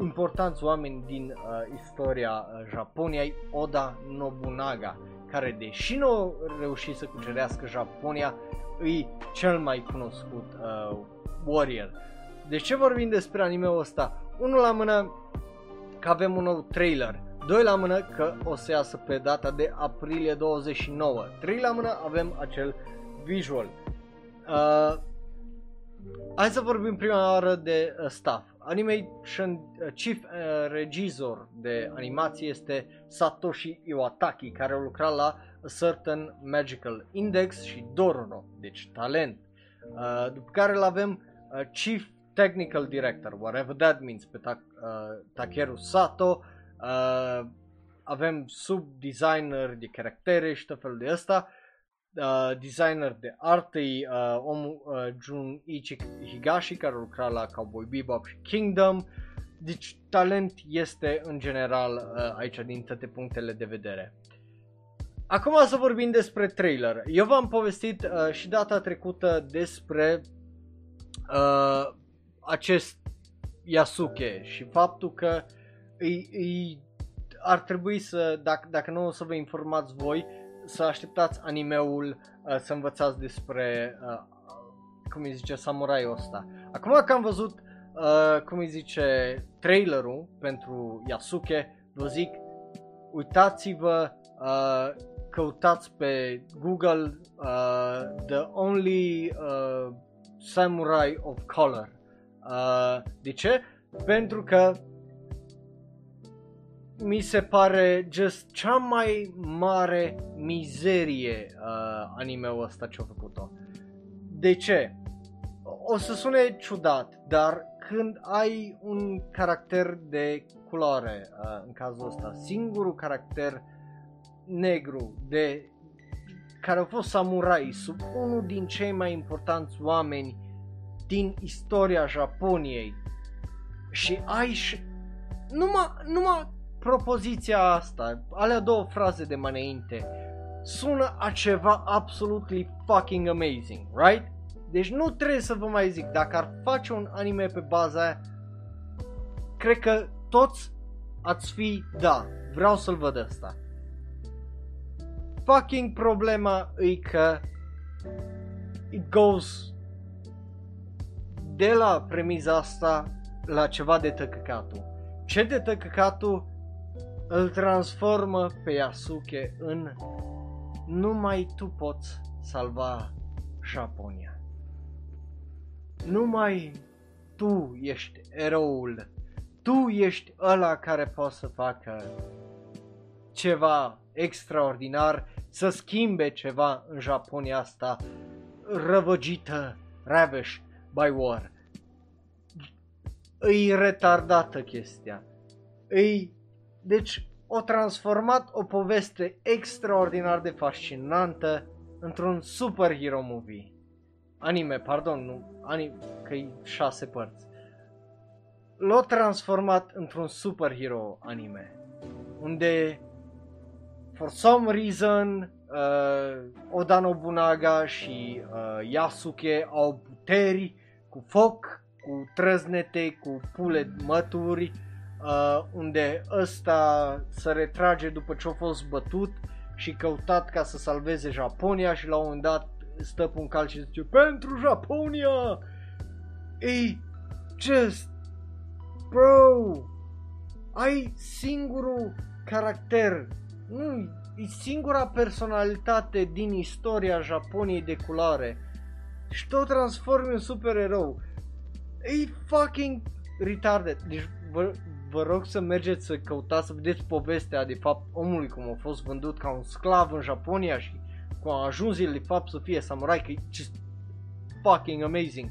importanți oameni din uh, istoria uh, Japoniei, Oda Nobunaga, care deși nu a reușit să cucerească Japonia, e cel mai cunoscut uh, warrior. De ce vorbim despre anime-ul ăsta? Unul la mână că avem un nou trailer, doi la mână că o să iasă pe data de aprilie 29, trei la mână avem acel visual. Uh, hai să vorbim prima oară de uh, staff. Animation uh, chief uh, regizor de animație este Satoshi Iwataki, care a lucrat la A Certain Magical Index și Dororo, deci talent. Uh, după care îl avem uh, Chief Technical Director, whatever that means, pe Ta- uh, Takeru Sato. Uh, avem sub-designer de caractere și tot felul de ăsta. Uh, designer de arte, uh, omul uh, Junichi Higashi, care lucra la Cowboy Bebop și Kingdom. Deci talent este în general uh, aici din toate punctele de vedere. Acum să vorbim despre trailer. Eu v-am povestit uh, și data trecută despre uh, acest Yasuke și faptul că îi, îi ar trebui să, dacă, dacă nu o să vă informați voi, să așteptați animeul uh, să învățați despre, uh, cum îi zice, samurai ăsta. Acum că am văzut, uh, cum îi zice, trailerul pentru Yasuke, vă zic, uitați-vă, uh, căutați pe Google uh, The Only uh, Samurai of Color. Uh, de ce? Pentru că mi se pare just cea mai mare mizerie uh, anime-ul ăsta ce-a făcut-o. De ce? O să sune ciudat, dar când ai un caracter de culoare, uh, în cazul ăsta, singurul caracter negru de care a fost samurai sub unul din cei mai importanți oameni din istoria Japoniei și ai și numai, numai propoziția asta, alea două fraze de mai înainte, sună a ceva absolutely fucking amazing, right? Deci nu trebuie să vă mai zic, dacă ar face un anime pe baza aia, cred că toți ați fi, da, vreau să-l văd ăsta. Fucking problema e că it goes de la premiza asta la ceva de tăcăcatul. Ce de tăcăcatul îl transformă pe Yasuke în numai tu poți salva Japonia. Numai tu ești eroul. Tu ești ăla care poate să facă ceva extraordinar, să schimbe ceva în Japonia asta răvăgită, ravished by war. Îi retardată chestia. Îi... Deci, o transformat o poveste extraordinar de fascinantă într-un superhero movie. Anime, pardon, nu, anime, că e șase părți. L-a transformat într-un superhero anime. Unde, for some reason, uh, Oda Nobunaga și uh, Yasuke au puteri cu foc, cu trăznete, cu pule mături, uh, unde ăsta se retrage după ce a fost bătut și căutat ca să salveze Japonia și la un moment dat stă pe un cal și zice pentru Japonia! Ei, just, bro, ai singurul caracter, nu, e singura personalitate din istoria Japoniei de culoare și tot transformi în supererou. E fucking retarded. Deci vă, vă rog să mergeți să căutați să vedeți povestea de fapt omului cum a fost vândut ca un sclav în Japonia și cum a ajuns el de fapt să fie samurai, că e just fucking amazing.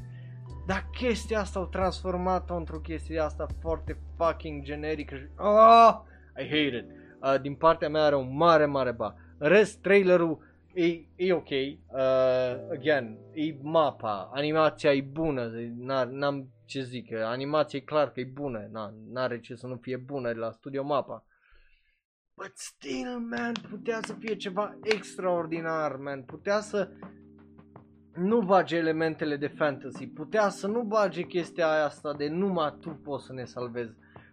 Dar chestia asta au transformat-o într-o chestie asta foarte fucking generică și... Ah, I hate it. Uh, din partea mea are un mare, mare ba. Rest, trailerul e, e ok. Uh, again, e mapa, animația e bună, n-am ce zic, animația e clar că e bună, n-are ce să nu fie bună de la Studio Mapa. But still, man, putea să fie ceva extraordinar, man, putea să nu bage elementele de fantasy, putea să nu bage chestia aia asta de numai tu poți să ne salvezi.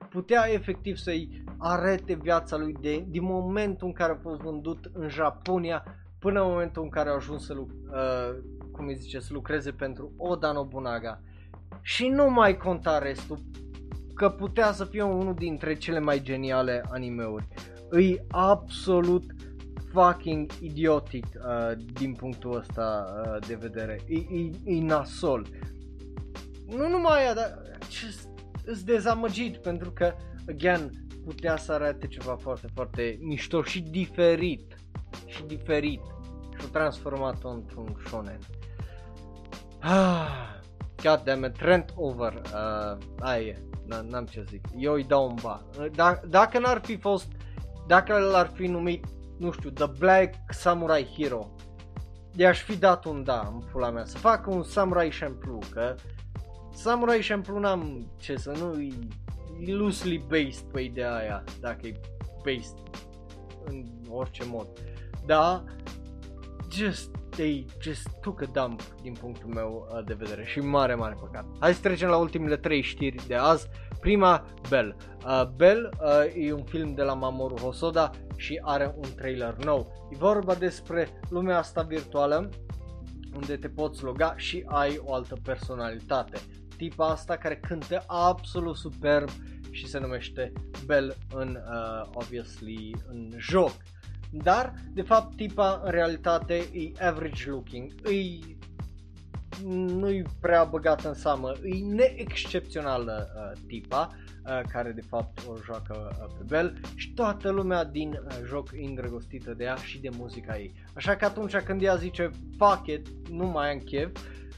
Putea efectiv să-i arete viața lui de, din momentul în care a fost vândut în Japonia până în momentul în care a ajuns să, uh, cum îi zice, să lucreze pentru Oda Nobunaga și nu mai conta restul, că putea să fie unul dintre cele mai geniale animeuri. Îi absolut fucking idiotic uh, din punctul ăsta uh, de vedere. E, e, e nasol. Nu numai aia, dar îți dezamăgit pentru că, again, putea să arate ceva foarte, foarte mișto și diferit. Și diferit. Și-o transformat-o într-un shonen. Ah. God damn it, Trent over, uh, aia e, n-am ce zic, eu îi dau un ba. D- dacă n-ar fi fost, dacă l-ar fi numit, nu știu, The Black Samurai Hero, i-aș fi dat un da în pula mea, să facă un Samurai Champloo, că Samurai Champloo n-am ce să nu, e, e loosely based pe ideea aia, dacă e based în orice mod. Da, just they just took a dump din punctul meu uh, de vedere și mare, mare păcat. Hai să trecem la ultimele trei știri de azi. Prima, Bell. Uh, Bell uh, e un film de la Mamoru Hosoda și are un trailer nou. E vorba despre lumea asta virtuală unde te poți loga și ai o altă personalitate. Tipa asta care cântă absolut superb și se numește Bell în, uh, obviously, în joc. Dar, de fapt, tipa în realitate e average looking, e nu-i prea băgat în seamă, e neexcepțională uh, tipa, uh, care de fapt o joacă uh, pe Bell și toată lumea din uh, joc e îndrăgostită de ea și de muzica ei. Așa că atunci când ea zice fuck it, nu mai am chef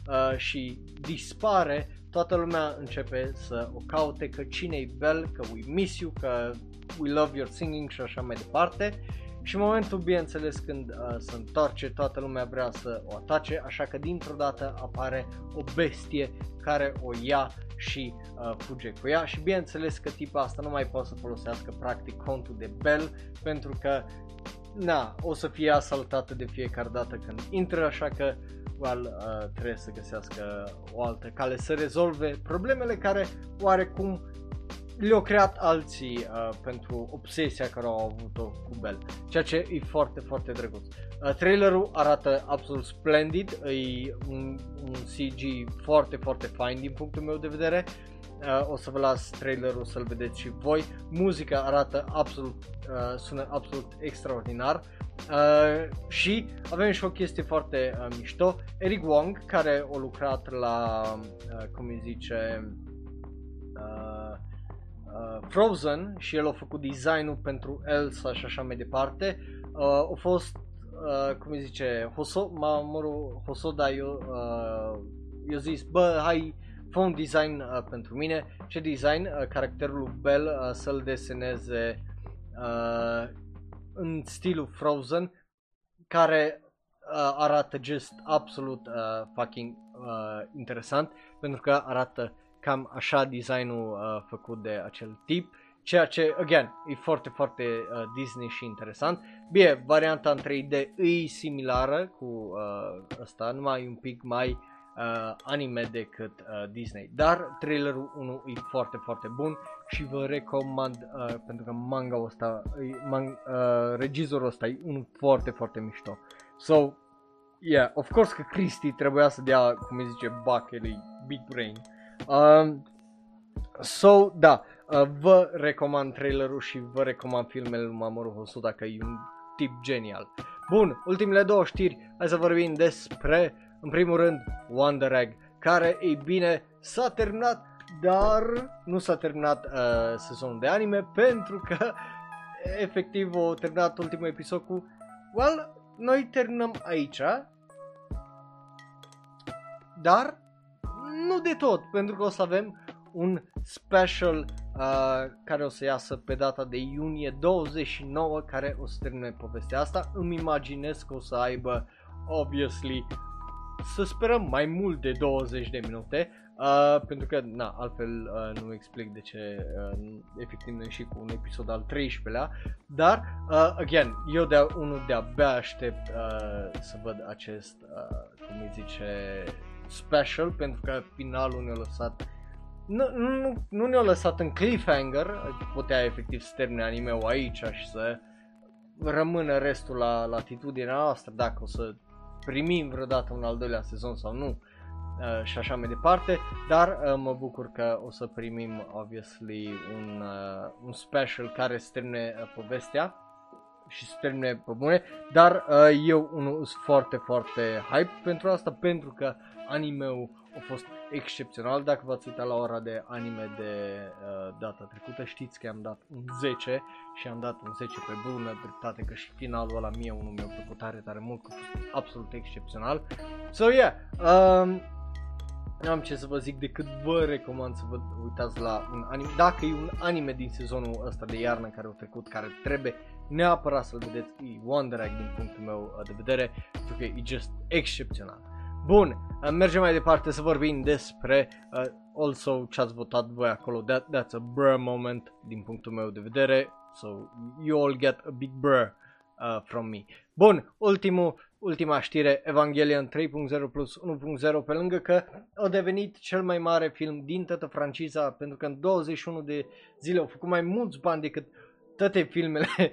uh, și dispare, toată lumea începe să o caute că cine e Bell, că we miss you, că we love your singing și așa mai departe și în momentul, bineînțeles, când uh, se întoarce, toată lumea vrea să o atace, așa că dintr-o dată apare o bestie care o ia și uh, fuge cu ea. Și bineînțeles că tipa asta nu mai poate să folosească practic contul de Bell pentru că na, o să fie asaltată de fiecare dată când intră, așa că well, uh, trebuie să găsească o altă cale să rezolve problemele care oarecum le-au creat alții uh, pentru obsesia care au avut-o cu Bell, ceea ce e foarte, foarte drăguț. Uh, trailerul arată absolut splendid, e un, un CG foarte, foarte fine din punctul meu de vedere. Uh, o să vă las trailerul să-l vedeți și voi. Muzica arată absolut, uh, sună absolut extraordinar. Uh, și avem și o chestie foarte uh, mișto. Eric Wong, care a lucrat la, uh, cum îi zice, uh, uh, Frozen și el a făcut designul pentru Elsa și așa mai departe. Uh, a fost, uh, cum îi zice, Hoso, Mamoru Hosoda, eu, uh, eu zis, bă, hai, fă un design uh, pentru mine. Ce design? Uh, caracterul lui Bell uh, să-l deseneze uh, în stilul Frozen, care uh, arată just absolut uh, fucking uh, interesant, pentru că arată cam așa designul uh, făcut de acel tip, ceea ce, again, e foarte, foarte uh, Disney și interesant. Bine, varianta în 3D e similară cu uh, asta, numai un pic mai uh, anime decât uh, Disney, dar trailerul 1 e foarte, foarte bun și vă recomand, uh, pentru că manga ăsta, man, uh, regizorul ăsta e unul foarte, foarte mișto. So, yeah, of course că Cristi trebuia să dea, cum îi zice, Buckley, Big Brain. Um, so, da, uh, vă recomand trailerul și vă recomand filmele lui Mamoru Hosoda că e un tip genial. Bun, ultimele două știri, hai să vorbim despre, în primul rând, Wonder Egg, care, ei bine, s-a terminat, dar nu s-a terminat uh, sezonul de anime pentru că efectiv o terminat ultimul episod cu, well, noi terminăm aici, dar nu de tot, pentru că o să avem un special uh, care o să iasă pe data de iunie 29 care o să termine povestea asta. Îmi imaginez că o să aibă, obviously, să sperăm mai mult de 20 de minute, uh, pentru că, na, altfel uh, nu explic de ce uh, efectiv ne și cu un episod al 13-lea, dar, uh, again, eu de unul de-abia aștept uh, să văd acest, uh, cum îi zice, special pentru că finalul ne-a lăsat nu, nu, nu ne-a lăsat în cliffhanger, putea efectiv să termine anime-ul aici și să rămână restul la latitudinea noastră dacă o să primim vreodată un al doilea sezon sau nu uh, și așa mai departe, dar uh, mă bucur că o să primim obviously un, uh, un special care să termine uh, povestea și să termine pe bune, dar uh, eu unul sunt foarte, foarte hype pentru asta, pentru că anime-ul a fost excepțional. Dacă v-ați uitat la ora de anime de uh, data trecută, știți că am dat un 10 și am dat un 10 pe bună dreptate, că și finalul ăla mie unul mi-a plăcut tare, tare mult, că a fost absolut excepțional. So, yeah, um, nu am ce să vă zic decât vă recomand să vă uitați la un anime, dacă e un anime din sezonul ăsta de iarnă care a trecut, care trebuie neapărat să-l vedeți, e Wonder Egg din punctul meu de vedere, pentru că e just excepțional. Bun, mergem mai departe să vorbim despre uh, also ce ați votat voi acolo. That, that's a brr moment din punctul meu de vedere. So you all get a big brr uh, from me. Bun, ultimul, ultima știre, Evangelion 3.0 plus 1.0, pe lângă că a devenit cel mai mare film din toată franciza, pentru că în 21 de zile au făcut mai mulți bani decât toate filmele uh,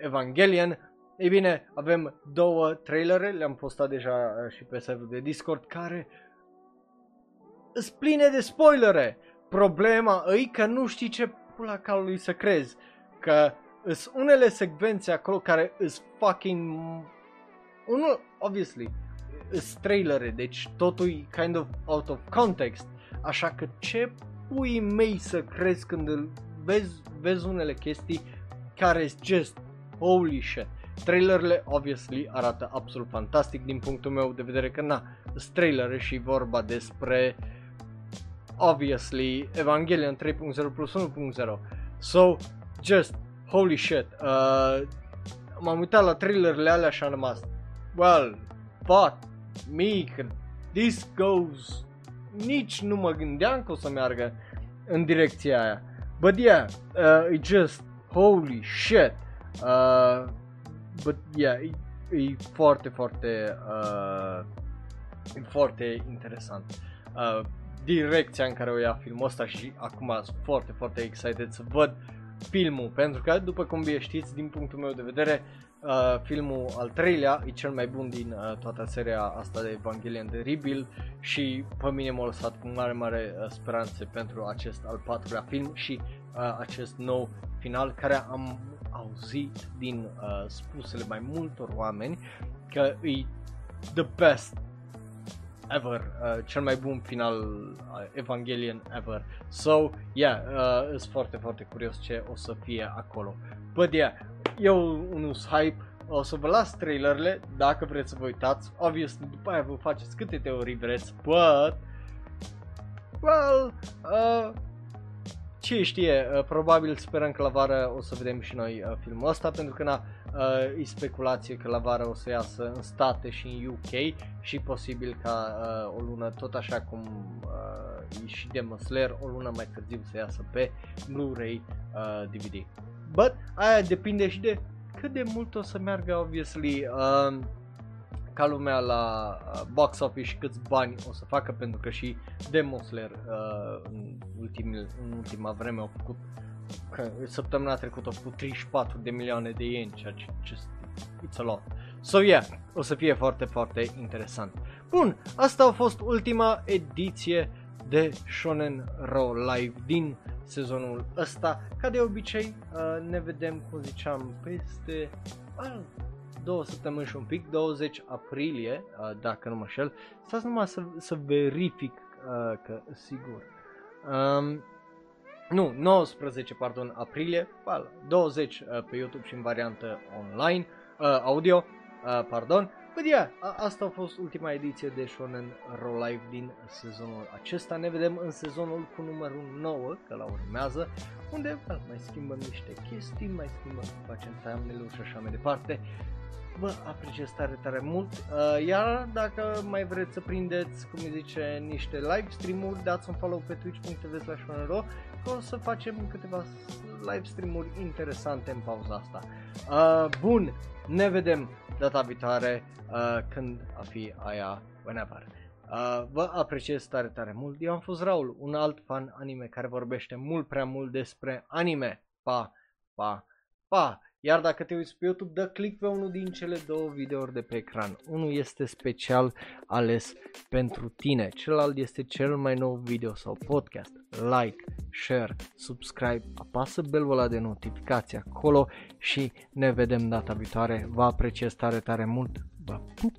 Evangelion, ei bine, avem două trailere, le-am postat deja uh, și pe serverul de Discord, care sunt pline de spoilere. Problema e că nu știi ce pula calului să crezi. Că sunt unele secvențe acolo care sunt fucking... Unul, obviously, sunt trailere, deci totul e kind of out of context. Așa că ce pui mei să crezi când îl vezi, vezi unele chestii care sunt just holy shit. Trailerele, obviously, arată absolut fantastic din punctul meu de vedere că, na, trailere și vorba despre, obviously, Evangelion 3.0 plus 1.0. So, just, holy shit, uh, m-am uitat la trailerele alea și am rămas, well, fuck me, că this goes, nici nu mă gândeam că o să meargă în direcția aia. But yeah, uh, it just, holy shit. Uh, but yeah, e, e foarte, foarte, uh, e foarte interesant. Uh, direcția în care o ia filmul ăsta și acum sunt foarte, foarte excited să văd filmul, pentru că, după cum bine știți, din punctul meu de vedere, uh, filmul al treilea e cel mai bun din uh, toată seria asta de Evangelion de Rebuild și pe mine m-a lăsat cu mare, mare uh, speranțe pentru acest al patrulea film și uh, acest nou final care am auzit din uh, spusele mai multor oameni că e the best ever, uh, cel mai bun final uh, Evangelion ever. So, yeah, uh, sunt foarte, foarte curios ce o să fie acolo. But yeah, eu unul hype, o să vă las trailerele dacă vreți să vă uitați. Obviously, după aia vă faceți câte teorii vreți, but... Well, uh, ce știe, uh, probabil sperăm că la vară o să vedem și noi uh, filmul ăsta, pentru că na, uh, e speculație că la vară o să iasă în state și în UK și posibil ca uh, o lună, tot așa cum uh, e și Demon Slayer, o lună mai târziu să iasă pe Blu-ray uh, DVD. But aia depinde și de cât de mult o să meargă, obviously, uh, ca lumea la uh, box office și câți bani o să facă pentru că și Demon Slayer uh, în, ultimul, în ultima vreme au făcut că săptămâna trecută au făcut 34 de milioane de yen, ceea ce just, it's a lot. So yeah, o să fie foarte, foarte interesant. Bun, asta a fost ultima ediție de Shonen Ro Live din sezonul ăsta. Ca de obicei, uh, ne vedem, cum ziceam, peste uh, două săptămâni și un pic, 20 aprilie, uh, dacă nu mă șel. Stați numai să, să verific uh, că sigur. Um, nu, 19, pardon, aprilie, well, 20 uh, pe YouTube și în variantă online, uh, audio, uh, pardon. But yeah, a- asta a fost ultima ediție de Shonen Ro Live din sezonul acesta. Ne vedem în sezonul cu numărul 9, că la urmează, unde well, mai schimbăm niște chestii, mai schimbăm, facem thumbnail și așa mai departe vă apreciez tare, tare mult. Uh, iar dacă mai vreți să prindeți, cum îi zice, niște live stream-uri, dați un follow pe twitch.tv slash că o să facem câteva live stream-uri interesante în pauza asta. Uh, bun, ne vedem data viitoare uh, când a fi aia whenever. Uh, vă apreciez tare, tare mult. Eu am fost Raul, un alt fan anime care vorbește mult prea mult despre anime. Pa, pa, pa! Iar dacă te uiți pe YouTube, dă click pe unul din cele două videouri de pe ecran. Unul este special ales pentru tine, celălalt este cel mai nou video sau podcast. Like, share, subscribe, apasă belul ăla de notificație acolo și ne vedem data viitoare. Vă apreciez tare, tare mult. Vă pup!